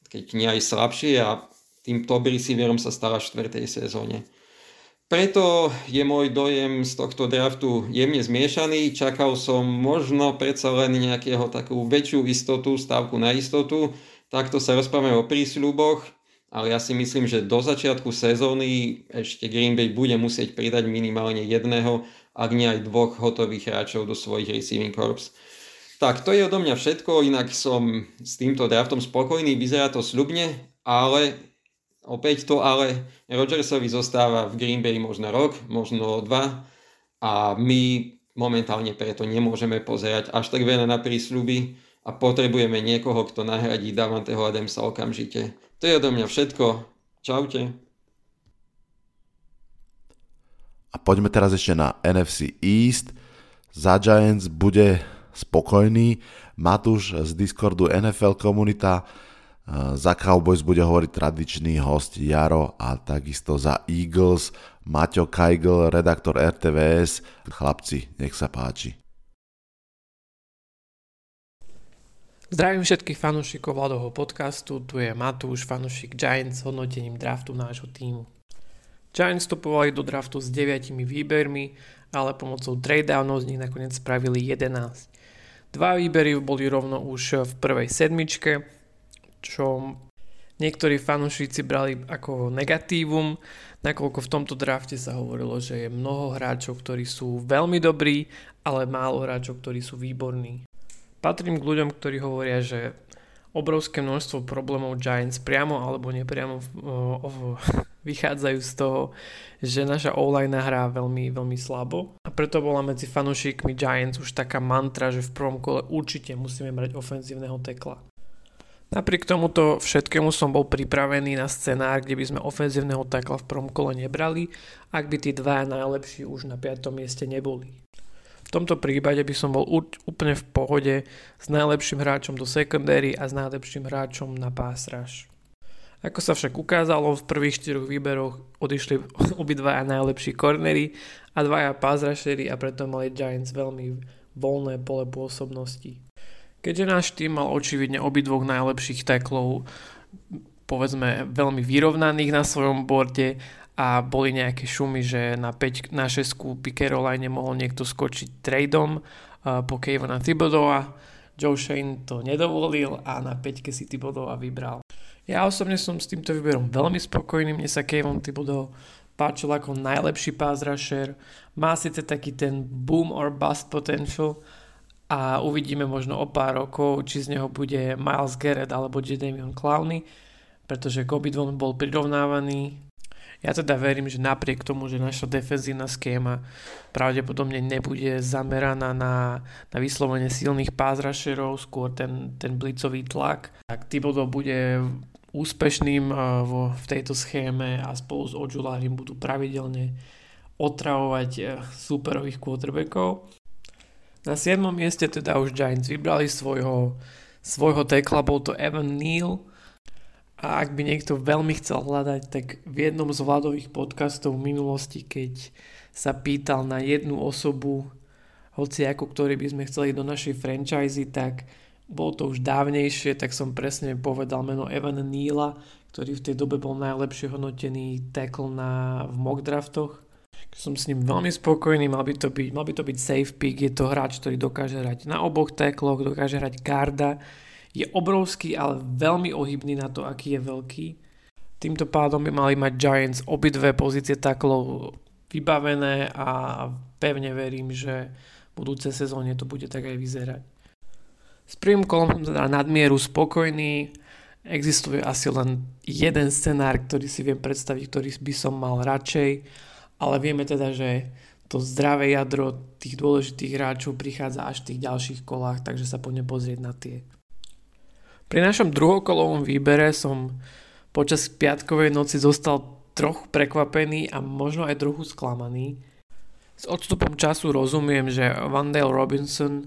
keď nie aj slabšie a tým top receiverom sa stala v štvrtej sezóne. Preto je môj dojem z tohto draftu jemne zmiešaný. Čakal som možno predsa len nejakého takú väčšiu istotu, stávku na istotu. Takto sa rozprávame o prísľuboch, ale ja si myslím, že do začiatku sezóny ešte Green Bay bude musieť pridať minimálne jedného, ak nie aj dvoch hotových hráčov do svojich receiving corps. Tak, to je odo mňa všetko, inak som s týmto draftom spokojný, vyzerá to sľubne, ale Opäť to ale Rodgersovi zostáva v Green Bay možno rok, možno dva a my momentálne preto nemôžeme pozerať až tak veľa na prísľuby a potrebujeme niekoho, kto nahradí Davanteho Adamsa okamžite. To je odo mňa všetko. Čaute. A poďme teraz ešte na NFC East. Za Giants bude spokojný Matúš z Discordu NFL komunita za Cowboys bude hovoriť tradičný host Jaro a takisto za Eagles Maťo Kajgl, redaktor RTVS. Chlapci, nech sa páči. Zdravím všetkých fanúšikov Vladovho podcastu, tu je Matúš, fanúšik Giants s hodnotením draftu nášho týmu. Giants vstupovali do draftu s 9 výbermi, ale pomocou trade-downov z nich nakoniec spravili 11. Dva výbery boli rovno už v prvej sedmičke, čo niektorí fanúšici brali ako negatívum, nakoľko v tomto drafte sa hovorilo, že je mnoho hráčov, ktorí sú veľmi dobrí, ale málo hráčov, ktorí sú výborní. Patrím k ľuďom, ktorí hovoria, že obrovské množstvo problémov Giants priamo alebo nepriamo uh, uh, vychádzajú z toho, že naša online hrá veľmi, veľmi slabo. A preto bola medzi fanúšikmi Giants už taká mantra, že v prvom kole určite musíme brať ofenzívneho tekla. Napriek tomuto všetkému som bol pripravený na scenár, kde by sme ofenzívneho takla v prvom kole nebrali, ak by tí dva najlepší už na 5. mieste neboli. V tomto prípade by som bol úplne v pohode s najlepším hráčom do secondary a s najlepším hráčom na pass. Ako sa však ukázalo, v prvých štyroch výberoch odišli obidvaja najlepší cornery a dvaja pass a preto mali Giants veľmi voľné pole pôsobnosti. Keďže náš tým mal očividne obidvoch najlepších teklov, povedzme veľmi vyrovnaných na svojom borde a boli nejaké šumy, že na 5 na 6 kúpy Caroline mohol niekto skočiť tradeom uh, po Kevona Thibodeau Joe Shane to nedovolil a na 5 si Thibodeau vybral. Ja osobne som s týmto výberom veľmi spokojný, mne sa Kevon Thibodeau páčil ako najlepší pass rusher, má síce taký ten boom or bust potential, a uvidíme možno o pár rokov, či z neho bude Miles Garrett alebo Jadavion Clowney, pretože k obidvom bol prirovnávaný. Ja teda verím, že napriek tomu, že naša defenzívna schéma pravdepodobne nebude zameraná na, na vyslovene silných pázrašerov, skôr ten, ten blicový tlak, tak Thibodeau bude úspešným uh, vo, v tejto schéme a spolu s Ojulárim budú pravidelne otravovať uh, superových quarterbackov. Na 7. mieste teda už Giants vybrali svojho, svojho tekla, bol to Evan Neal. A ak by niekto veľmi chcel hľadať, tak v jednom z vládových podcastov v minulosti, keď sa pýtal na jednu osobu, hoci ako ktorý by sme chceli do našej franchise, tak bol to už dávnejšie, tak som presne povedal meno Evan Neala, ktorý v tej dobe bol najlepšie hodnotený tackle na, v mock draftoch som s ním veľmi spokojný, mal by to byť, mal by to byť safe pick, je to hráč, ktorý dokáže hrať na oboch tekloch, dokáže hrať garda, je obrovský, ale veľmi ohybný na to, aký je veľký. Týmto pádom by mali mať Giants obidve pozície taklov vybavené a pevne verím, že v budúcej sezóne to bude tak aj vyzerať. S prvým kolom som teda nadmieru spokojný, existuje asi len jeden scenár, ktorý si viem predstaviť, ktorý by som mal radšej ale vieme teda, že to zdravé jadro tých dôležitých hráčov prichádza až v tých ďalších kolách, takže sa poďme pozrieť na tie. Pri našom druhokolovom výbere som počas piatkovej noci zostal trochu prekvapený a možno aj trochu sklamaný. S odstupom času rozumiem, že Vandale Robinson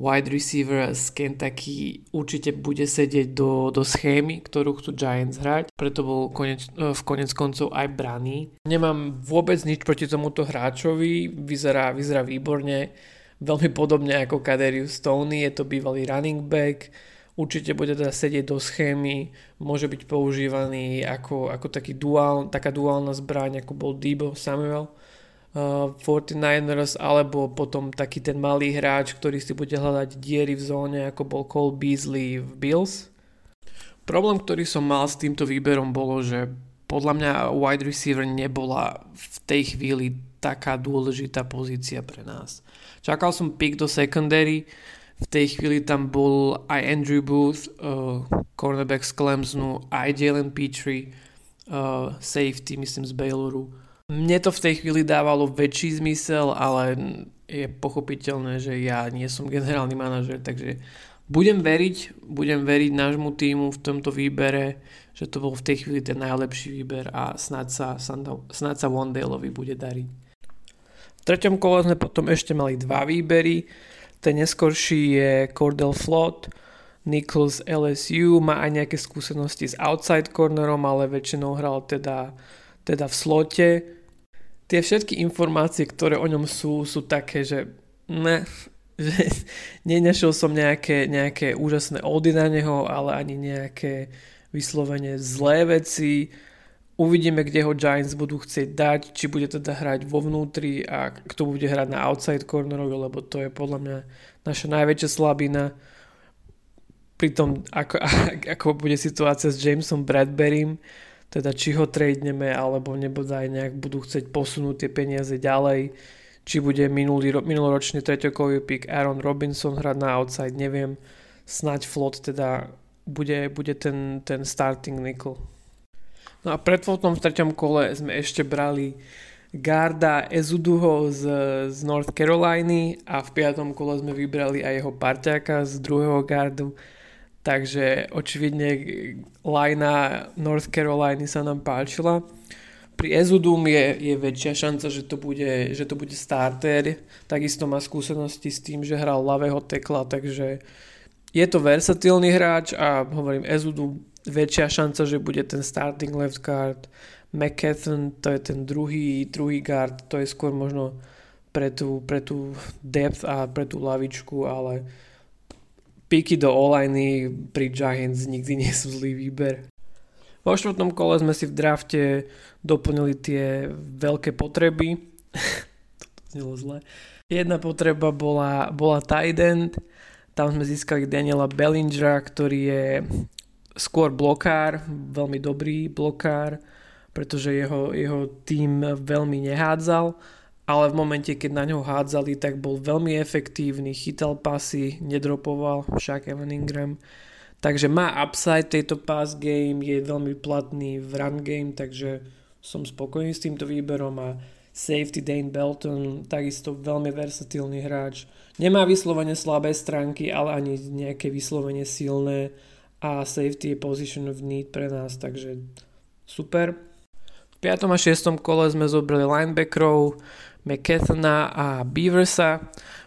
wide receiver z Kentucky určite bude sedieť do, do schémy, ktorú chcú Giants hrať, preto bol konec, e, v konec koncov aj braný. Nemám vôbec nič proti tomuto hráčovi, vyzerá, vyzerá výborne, veľmi podobne ako Kaderius Stoney, je to bývalý running back, určite bude teda sedieť do schémy, môže byť používaný ako, ako taký duál, taká duálna zbraň, ako bol Debo Samuel uh, 49ers, alebo potom taký ten malý hráč, ktorý si bude hľadať diery v zóne, ako bol Cole Beasley v Bills. Problém, ktorý som mal s týmto výberom bolo, že podľa mňa wide receiver nebola v tej chvíli taká dôležitá pozícia pre nás. Čakal som pick do secondary, v tej chvíli tam bol aj Andrew Booth, uh, cornerback z Clemsonu, aj Jalen Petrie, uh, safety, myslím, z Bayloru mne to v tej chvíli dávalo väčší zmysel, ale je pochopiteľné, že ja nie som generálny manažer, takže budem veriť, budem veriť nášmu týmu v tomto výbere, že to bol v tej chvíli ten najlepší výber a snad sa, snad sa bude dariť. V treťom kole sme potom ešte mali dva výbery. Ten neskorší je Cordell Flott, Nichols LSU, má aj nejaké skúsenosti s outside cornerom, ale väčšinou hral teda, teda v slote tie všetky informácie, ktoré o ňom sú, sú také, že ne, že nenašiel som nejaké, nejaké úžasné ódy na neho, ale ani nejaké vyslovene zlé veci. Uvidíme, kde ho Giants budú chcieť dať, či bude teda hrať vo vnútri a kto bude hrať na outside cornerovi, lebo to je podľa mňa naša najväčšia slabina. Pritom, ako, ako bude situácia s Jamesom Bradberrym, teda či ho tradeneme, alebo nebodaj nejak budú chcieť posunúť tie peniaze ďalej, či bude minulý, minuloročný treťokový pick Aaron Robinson hrať na outside, neviem, snať flot teda bude, bude ten, ten starting nickel. No a pred flotom v treťom kole sme ešte brali Garda Ezuduho z, z North Caroliny a v piatom kole sme vybrali aj jeho parťáka z druhého gardu Takže očividne lajna North Caroliny sa nám páčila. Pri Ezudum je, je väčšia šanca, že to, bude, že to bude starter. Takisto má skúsenosti s tým, že hral ľavého tekla, takže je to versatilný hráč a hovorím Ezudu väčšia šanca, že bude ten starting left guard. McCathan to je ten druhý, druhý guard, to je skôr možno pre tú, pre tú depth a pre tú lavičku, ale Piky do olajny pri Giants nikdy nie sú zlý výber. Vo štvrtom kole sme si v drafte doplnili tie veľké potreby. to znelo zle. Jedna potreba bola, bola tight end. Tam sme získali Daniela Bellingera, ktorý je skôr blokár, veľmi dobrý blokár, pretože jeho, jeho tým veľmi nehádzal ale v momente, keď na ňo hádzali, tak bol veľmi efektívny, chytal pasy, nedropoval, však Evan Ingram. Takže má upside tejto pass game, je veľmi platný v run game, takže som spokojný s týmto výberom a safety Dane Belton, takisto veľmi versatilný hráč. Nemá vyslovene slabé stránky, ale ani nejaké vyslovene silné a safety je position of need pre nás, takže super. V 5. a 6. kole sme zobrali linebackerov, McKethna a Beaversa.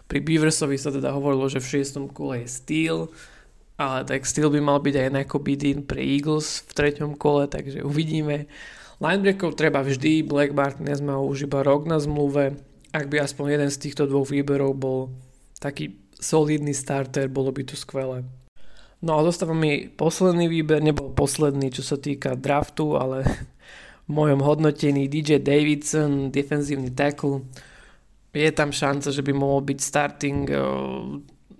Pri Beaversovi sa teda hovorilo, že v 6. kole je Steel, ale tak Steel by mal byť aj Nako Bidin pre Eagles v treťom kole, takže uvidíme. Linebackov treba vždy, Black Martinez má už iba rok na zmluve. Ak by aspoň jeden z týchto dvoch výberov bol taký solidný starter, bolo by to skvelé. No a zostáva mi posledný výber, nebol posledný, čo sa týka draftu, ale mojom hodnotení DJ Davidson, defenzívny tackle. Je tam šanca, že by mohol byť starting uh,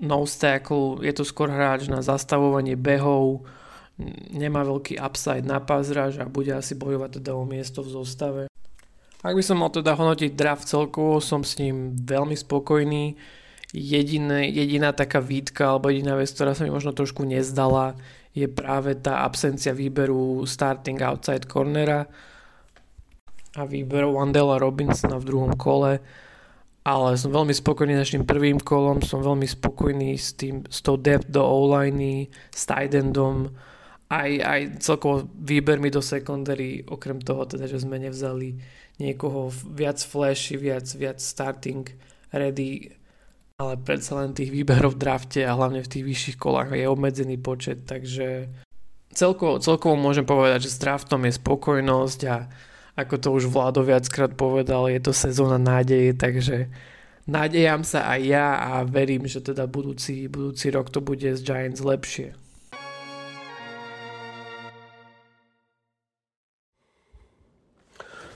nose tackle. Je to skôr hráč na zastavovanie behov. Nemá veľký upside na pazraž a bude asi bojovať teda o miesto v zostave. Ak by som mal teda hodnotiť draft celkovo, som s ním veľmi spokojný. Jediné, jediná taká výtka alebo jediná vec, ktorá sa mi možno trošku nezdala, je práve tá absencia výberu starting outside cornera a výber Wandela Robinsona v druhom kole, ale som veľmi spokojný s tým prvým kolom, som veľmi spokojný s, tým, s tou depth do o-liney, s tidendom, aj, aj celkovo výbermi do secondary, okrem toho teda, že sme nevzali niekoho viac flashy, viac, viac starting ready ale predsa len tých výberov v drafte a hlavne v tých vyšších kolách je obmedzený počet, takže celkovo, celkovo môžem povedať, že s draftom je spokojnosť a ako to už Vlado viackrát povedal, je to sezóna nádeje, takže nádejam sa aj ja a verím, že teda budúci, budúci rok to bude z Giants lepšie.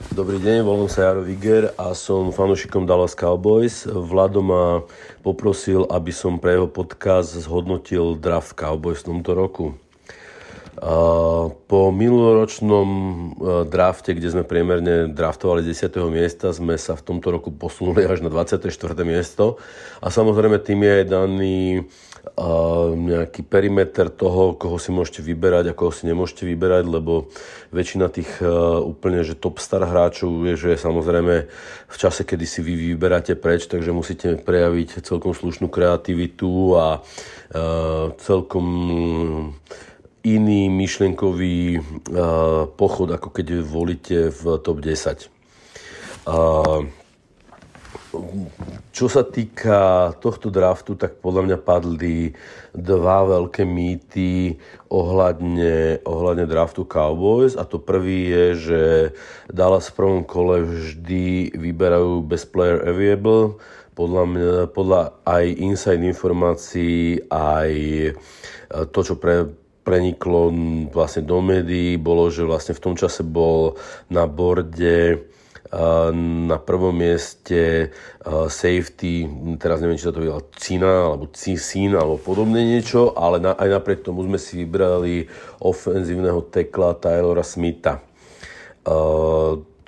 Dobrý deň, volám sa Jaro Viger a som fanúšikom Dallas Cowboys. Vlado ma poprosil, aby som pre jeho podcast zhodnotil draft Cowboys v tomto roku. Po minuloročnom e, drafte, kde sme priemerne draftovali z 10. miesta, sme sa v tomto roku posunuli až na 24. miesto. A samozrejme tým je daný nejaký perimeter toho, koho si môžete vyberať a koho si nemôžete vyberať, lebo väčšina tých úplne že top star hráčov je, že samozrejme v čase, kedy si vy vyberáte preč, takže musíte prejaviť celkom slušnú kreativitu a celkom iný myšlienkový uh, pochod, ako keď volíte v top 10. Uh, čo sa týka tohto draftu, tak podľa mňa padli dva veľké mýty ohľadne, ohľadne draftu Cowboys. A to prvý je, že Dallas v prvom kole vždy vyberajú best player available. Podľa, mňa, podľa aj inside informácií, aj to, čo pre, preniklo vlastne do médií, bolo, že vlastne v tom čase bol na borde na prvom mieste safety, teraz neviem, či sa to volá Cina, alebo Cisin, alebo podobne niečo, ale na, aj napriek tomu sme si vybrali ofenzívneho tekla Tylora Smitha.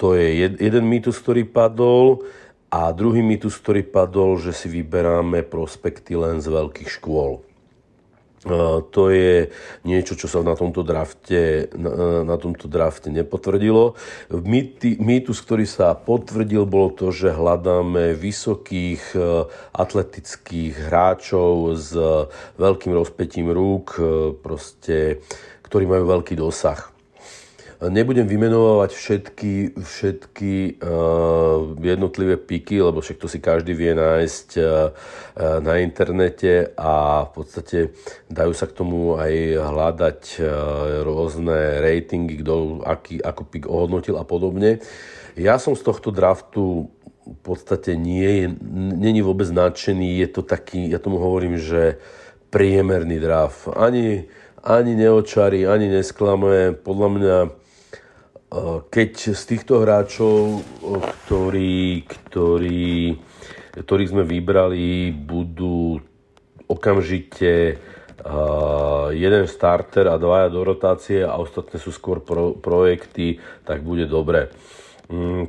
To je jed, jeden mýtus, ktorý padol. A druhý mýtus, ktorý padol, že si vyberáme prospekty len z veľkých škôl. To je niečo, čo sa na tomto drafte, na, na tomto drafte nepotvrdilo. Mýtus, ktorý sa potvrdil, bolo to, že hľadáme vysokých e, atletických hráčov s veľkým rozpetím rúk, e, proste, ktorí majú veľký dosah. Nebudem vymenovať všetky, všetky uh, jednotlivé piky, lebo však to si každý vie nájsť uh, na internete a v podstate dajú sa k tomu aj hľadať uh, rôzne ratingy, kto aký, ako pik ohodnotil a podobne. Ja som z tohto draftu v podstate nie není vôbec nadšený, je to taký, ja tomu hovorím, že priemerný draft. Ani, ani neočarí, ani nesklame. Podľa mňa keď z týchto hráčov, ktorí, ktorí, ktorých sme vybrali, budú okamžite jeden starter a dvaja do rotácie a ostatné sú skôr pro, projekty, tak bude dobre. Um,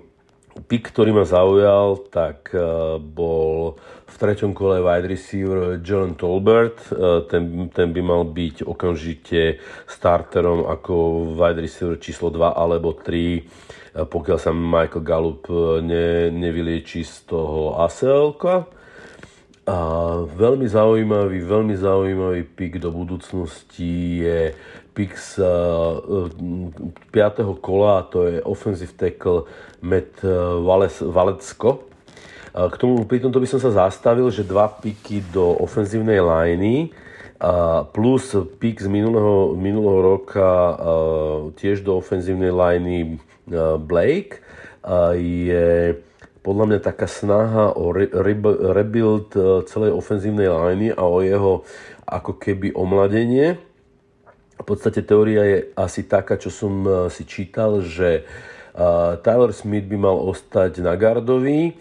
Pik, ktorý ma zaujal, tak uh, bol v treťom kole wide receiver Jalen Tolbert. Uh, ten, ten by mal byť okamžite starterom ako wide receiver číslo 2 alebo 3, uh, pokiaľ sa Michael Gallup ne, nevylieči z toho ACL-ka. A veľmi zaujímavý, veľmi zaujímavý pik do budúcnosti je pick z 5. kola, to je offensive tackle Matt eh, Valecko. K tomu, pri tomto by som sa zastavil, že dva piky do ofenzívnej liney plus pik z minulého, minulého roka eh, tiež do ofenzívnej liney eh, Blake je podľa mňa taká snaha o re, re, rebuild celej ofenzívnej liney a o jeho ako keby omladenie v podstate teória je asi taká, čo som e, si čítal, že e, Tyler Smith by mal ostať na gardovi e,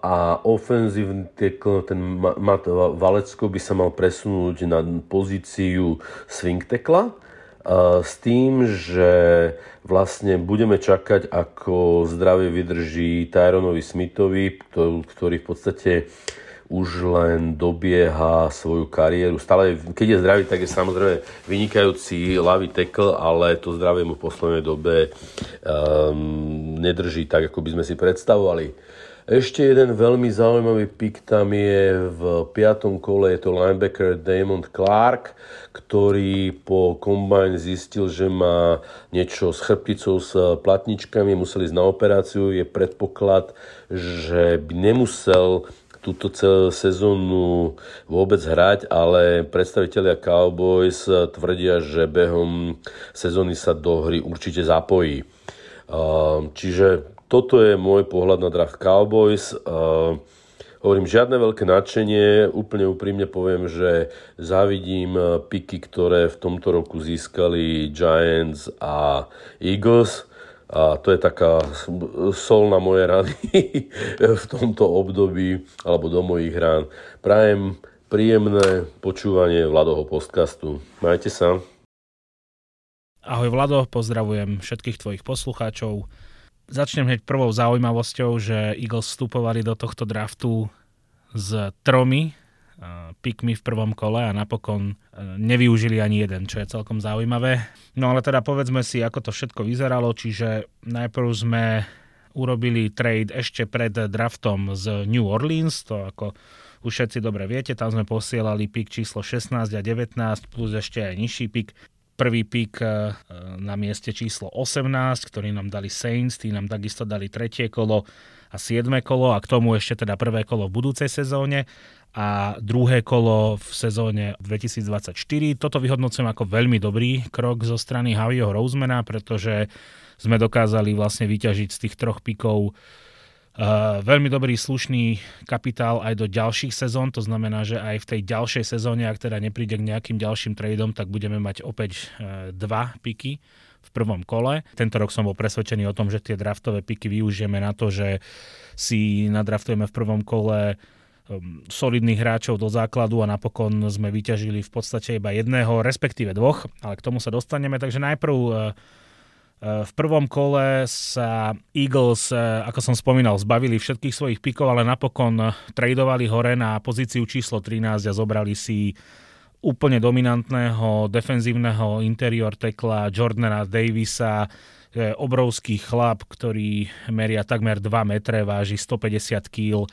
a ofenzívny tackle, ten Matt Valecko by sa mal presunúť na pozíciu swing tackla s tým, že vlastne budeme čakať, ako zdravie vydrží Tyronovi Smithovi, ktorý v podstate už len dobieha svoju kariéru. Stále, keď je zdravý, tak je samozrejme vynikajúci ľavý tekl, ale to zdravie mu v poslednej dobe um, nedrží tak, ako by sme si predstavovali. Ešte jeden veľmi zaujímavý pik tam je v piatom kole, je to linebacker Damon Clark, ktorý po kombine zistil, že má niečo s chrbticou, s platničkami, museli ísť na operáciu. Je predpoklad, že by nemusel túto sezónu vôbec hrať, ale predstavitelia Cowboys tvrdia, že behom sezóny sa do hry určite zapojí. Čiže toto je môj pohľad na draft Cowboys. Hovorím, žiadne veľké nadšenie, úplne úprimne poviem, že závidím piky, ktoré v tomto roku získali Giants a Eagles a to je taká sol na moje rany v tomto období alebo do mojich rán. Prajem príjemné počúvanie Vladoho podcastu. Majte sa. Ahoj Vlado, pozdravujem všetkých tvojich poslucháčov. Začnem hneď prvou zaujímavosťou, že Eagles vstupovali do tohto draftu s tromi pikmi v prvom kole a napokon e, nevyužili ani jeden, čo je celkom zaujímavé. No ale teda povedzme si, ako to všetko vyzeralo, čiže najprv sme urobili trade ešte pred draftom z New Orleans, to ako už všetci dobre viete, tam sme posielali pik číslo 16 a 19 plus ešte aj nižší pik. Prvý pik e, na mieste číslo 18, ktorý nám dali Saints, tí nám takisto dali tretie kolo a 7 kolo a k tomu ešte teda prvé kolo v budúcej sezóne a druhé kolo v sezóne 2024. Toto vyhodnocujem ako veľmi dobrý krok zo strany Javieho Rosemana, pretože sme dokázali vlastne vyťažiť z tých troch pikov Uh, veľmi dobrý slušný kapitál aj do ďalších sezón, to znamená, že aj v tej ďalšej sezóne, ak teda nepríde k nejakým ďalším tradom, tak budeme mať opäť uh, dva piky v prvom kole. Tento rok som bol presvedčený o tom, že tie draftové piky využijeme na to, že si nadraftujeme v prvom kole solidných hráčov do základu a napokon sme vyťažili v podstate iba jedného, respektíve dvoch, ale k tomu sa dostaneme. Takže najprv uh, uh, v prvom kole sa Eagles, uh, ako som spomínal, zbavili všetkých svojich pikov, ale napokon tradovali hore na pozíciu číslo 13 a zobrali si úplne dominantného defenzívneho interior tekla Jordana Davisa, obrovský chlap, ktorý meria takmer 2 metre, váži 150 kg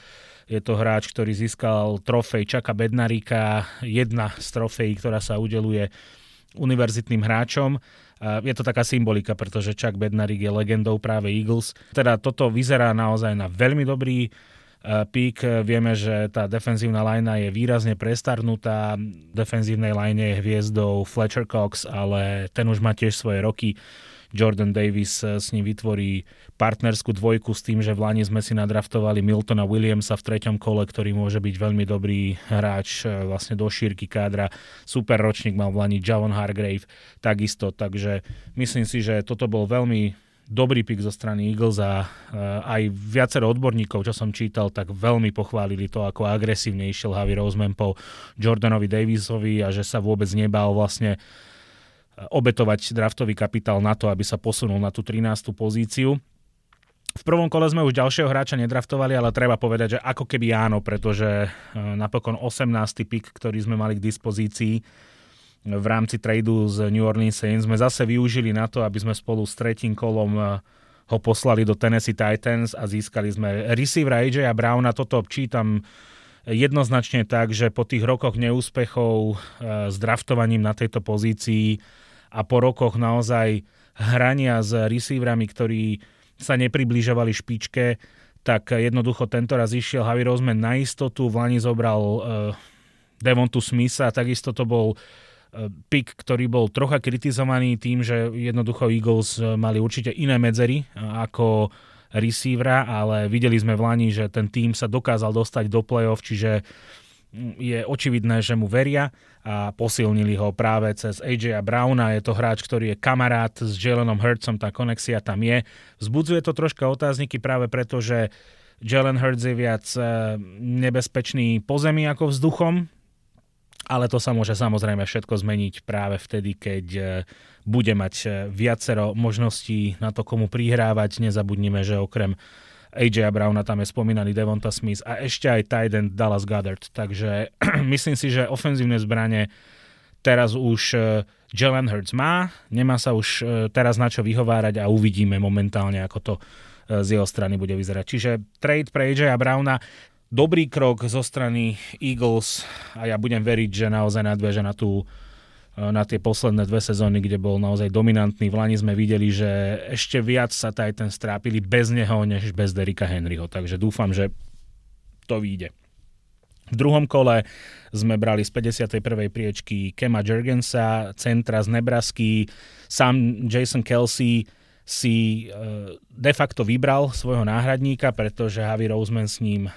je to hráč, ktorý získal trofej Čaka Bednarika, jedna z trofejí, ktorá sa udeluje univerzitným hráčom. Je to taká symbolika, pretože Chuck Bednarik je legendou práve Eagles. Teda toto vyzerá naozaj na veľmi dobrý pík. Vieme, že tá defenzívna lajna je výrazne prestarnutá. V defenzívnej lajne je hviezdou Fletcher Cox, ale ten už má tiež svoje roky. Jordan Davis eh, s ním vytvorí partnerskú dvojku s tým, že v Lani sme si nadraftovali Miltona Williamsa v treťom kole, ktorý môže byť veľmi dobrý hráč eh, vlastne do šírky kádra. Super ročník mal v Lani Javon Hargrave takisto, takže myslím si, že toto bol veľmi dobrý pik zo strany Eagles a eh, aj viacero odborníkov, čo som čítal, tak veľmi pochválili to, ako agresívne išiel Javi Roseman po Jordanovi Davisovi a že sa vôbec nebal vlastne obetovať draftový kapitál na to, aby sa posunul na tú 13. pozíciu. V prvom kole sme už ďalšieho hráča nedraftovali, ale treba povedať, že ako keby áno, pretože e, napokon 18. pick, ktorý sme mali k dispozícii v rámci tradu z New Orleans Saints, sme zase využili na to, aby sme spolu s tretím kolom e, ho poslali do Tennessee Titans a získali sme receivera AJ Browna. Toto čítam jednoznačne tak, že po tých rokoch neúspechov e, s draftovaním na tejto pozícii a po rokoch naozaj hrania s receiverami, ktorí sa nepribližovali špičke, tak jednoducho tento raz išiel Javi Roseman na istotu, v Lani zobral uh, Devontu Smitha, takisto to bol uh, pick, ktorý bol trocha kritizovaný tým, že jednoducho Eagles uh, mali určite iné medzery ako receivera, ale videli sme v Lani, že ten tým sa dokázal dostať do playoff, čiže je očividné, že mu veria a posilnili ho práve cez AJ Browna. Je to hráč, ktorý je kamarát s Jalenom Hurtsom, tá konexia tam je. Vzbudzuje to troška otázniky práve preto, že Jalen Hurts je viac e, nebezpečný pozemí ako vzduchom, ale to sa môže samozrejme všetko zmeniť práve vtedy, keď e, bude mať e, viacero možností na to, komu prihrávať. Nezabudnime, že okrem AJ Browna, tam je spomínaný Devonta Smith a ešte aj Tyden Dallas Goddard. Takže myslím si, že ofenzívne zbranie teraz už uh, Jalen Hurts má, nemá sa už uh, teraz na čo vyhovárať a uvidíme momentálne, ako to uh, z jeho strany bude vyzerať. Čiže trade pre AJ Browna, dobrý krok zo strany Eagles a ja budem veriť, že naozaj nadviaže na tú na tie posledné dve sezóny, kde bol naozaj dominantný. V Lani sme videli, že ešte viac sa Titans strápili bez neho, než bez Derika Henryho. Takže dúfam, že to vyjde. V druhom kole sme brali z 51. priečky Kema Jurgensa, centra z Nebrasky, sám Jason Kelsey si e, de facto vybral svojho náhradníka, pretože Javi Roseman s ním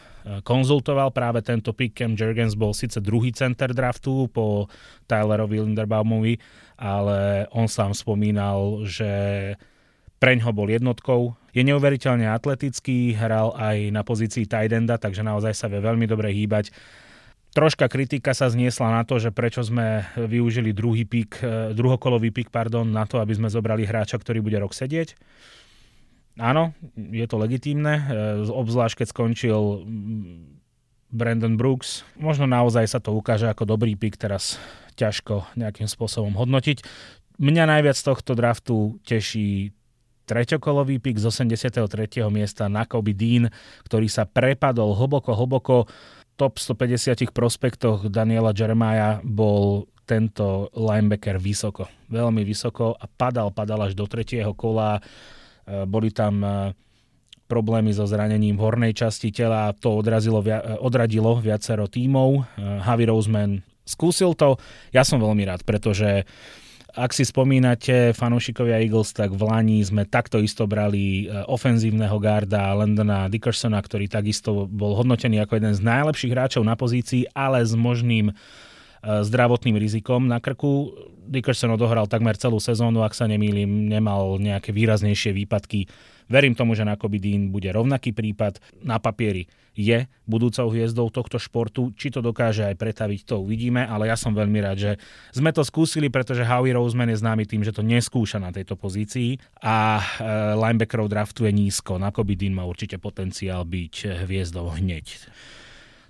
konzultoval práve tento pick. Cam Jurgens bol síce druhý center draftu po Tylerovi Linderbaumovi, ale on sám spomínal, že preň ho bol jednotkou. Je neuveriteľne atletický, hral aj na pozícii tight enda, takže naozaj sa vie veľmi dobre hýbať. Troška kritika sa zniesla na to, že prečo sme využili druhý pík, e, druhokolový pík pardon, na to, aby sme zobrali hráča, ktorý bude rok sedieť. Áno, je to legitímne, e, obzvlášť keď skončil Brandon Brooks. Možno naozaj sa to ukáže ako dobrý pík, teraz ťažko nejakým spôsobom hodnotiť. Mňa najviac z tohto draftu teší treťokolový pik z 83. miesta na Kobe Dean, ktorý sa prepadol hlboko, hlboko. Top 150 prospektoch Daniela Jeremiah bol tento linebacker vysoko, veľmi vysoko a padal, padal až do tretieho kola. E, boli tam e, problémy so zranením hornej časti tela, to odrazilo, e, odradilo viacero tímov. Javi Roseman skúsil to, ja som veľmi rád, pretože ak si spomínate, fanúšikovia Eagles, tak v Lani sme takto isto brali ofenzívneho garda Landona Dickersona, ktorý takisto bol hodnotený ako jeden z najlepších hráčov na pozícii, ale s možným zdravotným rizikom na krku. Dickerson odohral takmer celú sezónu, ak sa nemýlim, nemal nejaké výraznejšie výpadky Verím tomu, že na Kobe Dean bude rovnaký prípad. Na papieri je budúcou hviezdou tohto športu. Či to dokáže aj pretaviť, to uvidíme, ale ja som veľmi rád, že sme to skúsili, pretože Howie Roseman je známy tým, že to neskúša na tejto pozícii a e, linebackerov draftuje nízko. Na Kobe Dean má určite potenciál byť hviezdou hneď.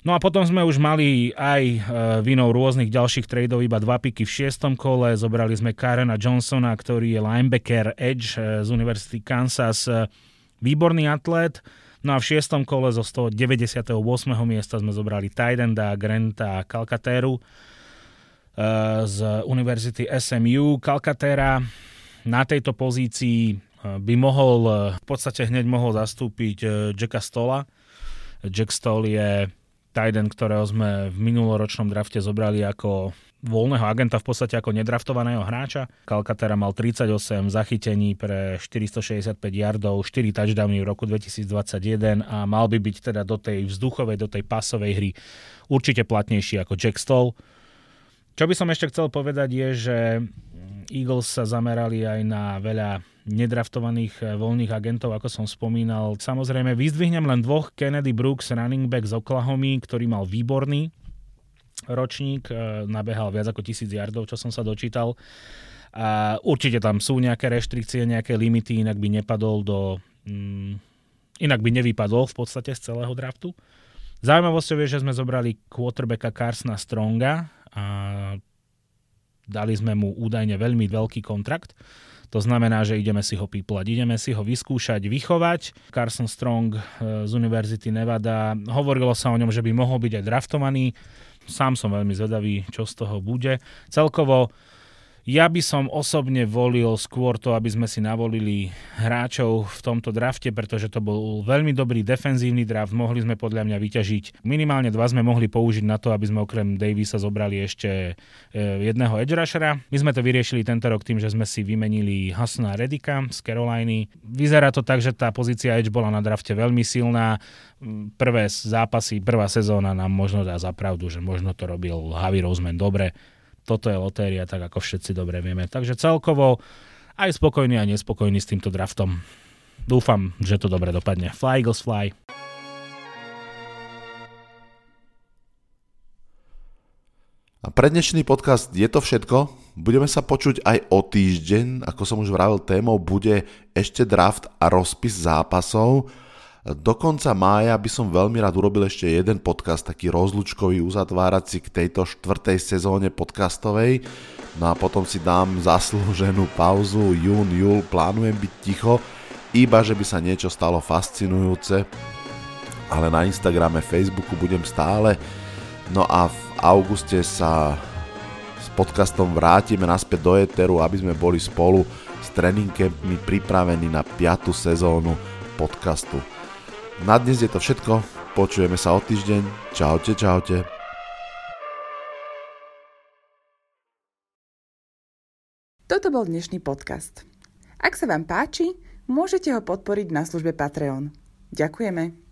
No a potom sme už mali aj e, vinou rôznych ďalších tradeov iba dva piky v šiestom kole. Zobrali sme Karena Johnsona, ktorý je linebacker Edge e, z Univerzity Kansas. E, výborný atlet. No a v šiestom kole zo 198. miesta sme zobrali Tidenda, Granta a Calcateru z Univerzity SMU. Calcatera na tejto pozícii by mohol, v podstate hneď mohol zastúpiť Jacka Stola. Jack Stoll je Tyden, ktorého sme v minuloročnom drafte zobrali ako voľného agenta, v podstate ako nedraftovaného hráča. Calcaterra mal 38 zachytení pre 465 yardov, 4 touchdowny v roku 2021 a mal by byť teda do tej vzduchovej, do tej pasovej hry určite platnejší ako Jack Stoll. Čo by som ešte chcel povedať je, že Eagles sa zamerali aj na veľa nedraftovaných eh, voľných agentov, ako som spomínal. Samozrejme, vyzdvihnem len dvoch, Kennedy Brooks, running back z Oklahoma, ktorý mal výborný ročník, eh, nabehal viac ako tisíc yardov, čo som sa dočítal. A určite tam sú nejaké reštrikcie, nejaké limity, inak by nepadol do... Mm, inak by nevypadol v podstate z celého draftu. Zaujímavosťou je, že sme zobrali quarterbacka Carsona Stronga a dali sme mu údajne veľmi veľký kontrakt. To znamená, že ideme si ho píplať, ideme si ho vyskúšať, vychovať. Carson Strong eh, z Univerzity Nevada, hovorilo sa o ňom, že by mohol byť aj draftovaný. Sám som veľmi zvedavý, čo z toho bude. Celkovo ja by som osobne volil skôr to, aby sme si navolili hráčov v tomto drafte, pretože to bol veľmi dobrý defenzívny draft. Mohli sme podľa mňa vyťažiť. Minimálne dva sme mohli použiť na to, aby sme okrem Davisa zobrali ešte e, jedného edge rushera. My sme to vyriešili tento rok tým, že sme si vymenili Hasna Redika z Caroliny. Vyzerá to tak, že tá pozícia edge bola na drafte veľmi silná. Prvé zápasy, prvá sezóna nám možno dá za pravdu, že možno to robil Javi Roseman dobre toto je lotéria, tak ako všetci dobre vieme. Takže celkovo aj spokojný a nespokojný s týmto draftom. Dúfam, že to dobre dopadne. Fly Eagles Fly. A pre dnešný podcast je to všetko. Budeme sa počuť aj o týždeň. Ako som už vravil, témou bude ešte draft a rozpis zápasov. Do konca mája by som veľmi rád urobil ešte jeden podcast, taký rozlučkový, uzatvárací k tejto štvrtej sezóne podcastovej. No a potom si dám zaslúženú pauzu, jún, júl, plánujem byť ticho, iba že by sa niečo stalo fascinujúce. Ale na Instagrame, Facebooku budem stále. No a v auguste sa s podcastom vrátime naspäť do Eteru, aby sme boli spolu s tréning campmi pripravení na 5. sezónu podcastu. Na dnes je to všetko. Počujeme sa o týždeň. Čaute, čaute. Toto bol dnešný podcast. Ak sa vám páči, môžete ho podporiť na službe Patreon. Ďakujeme.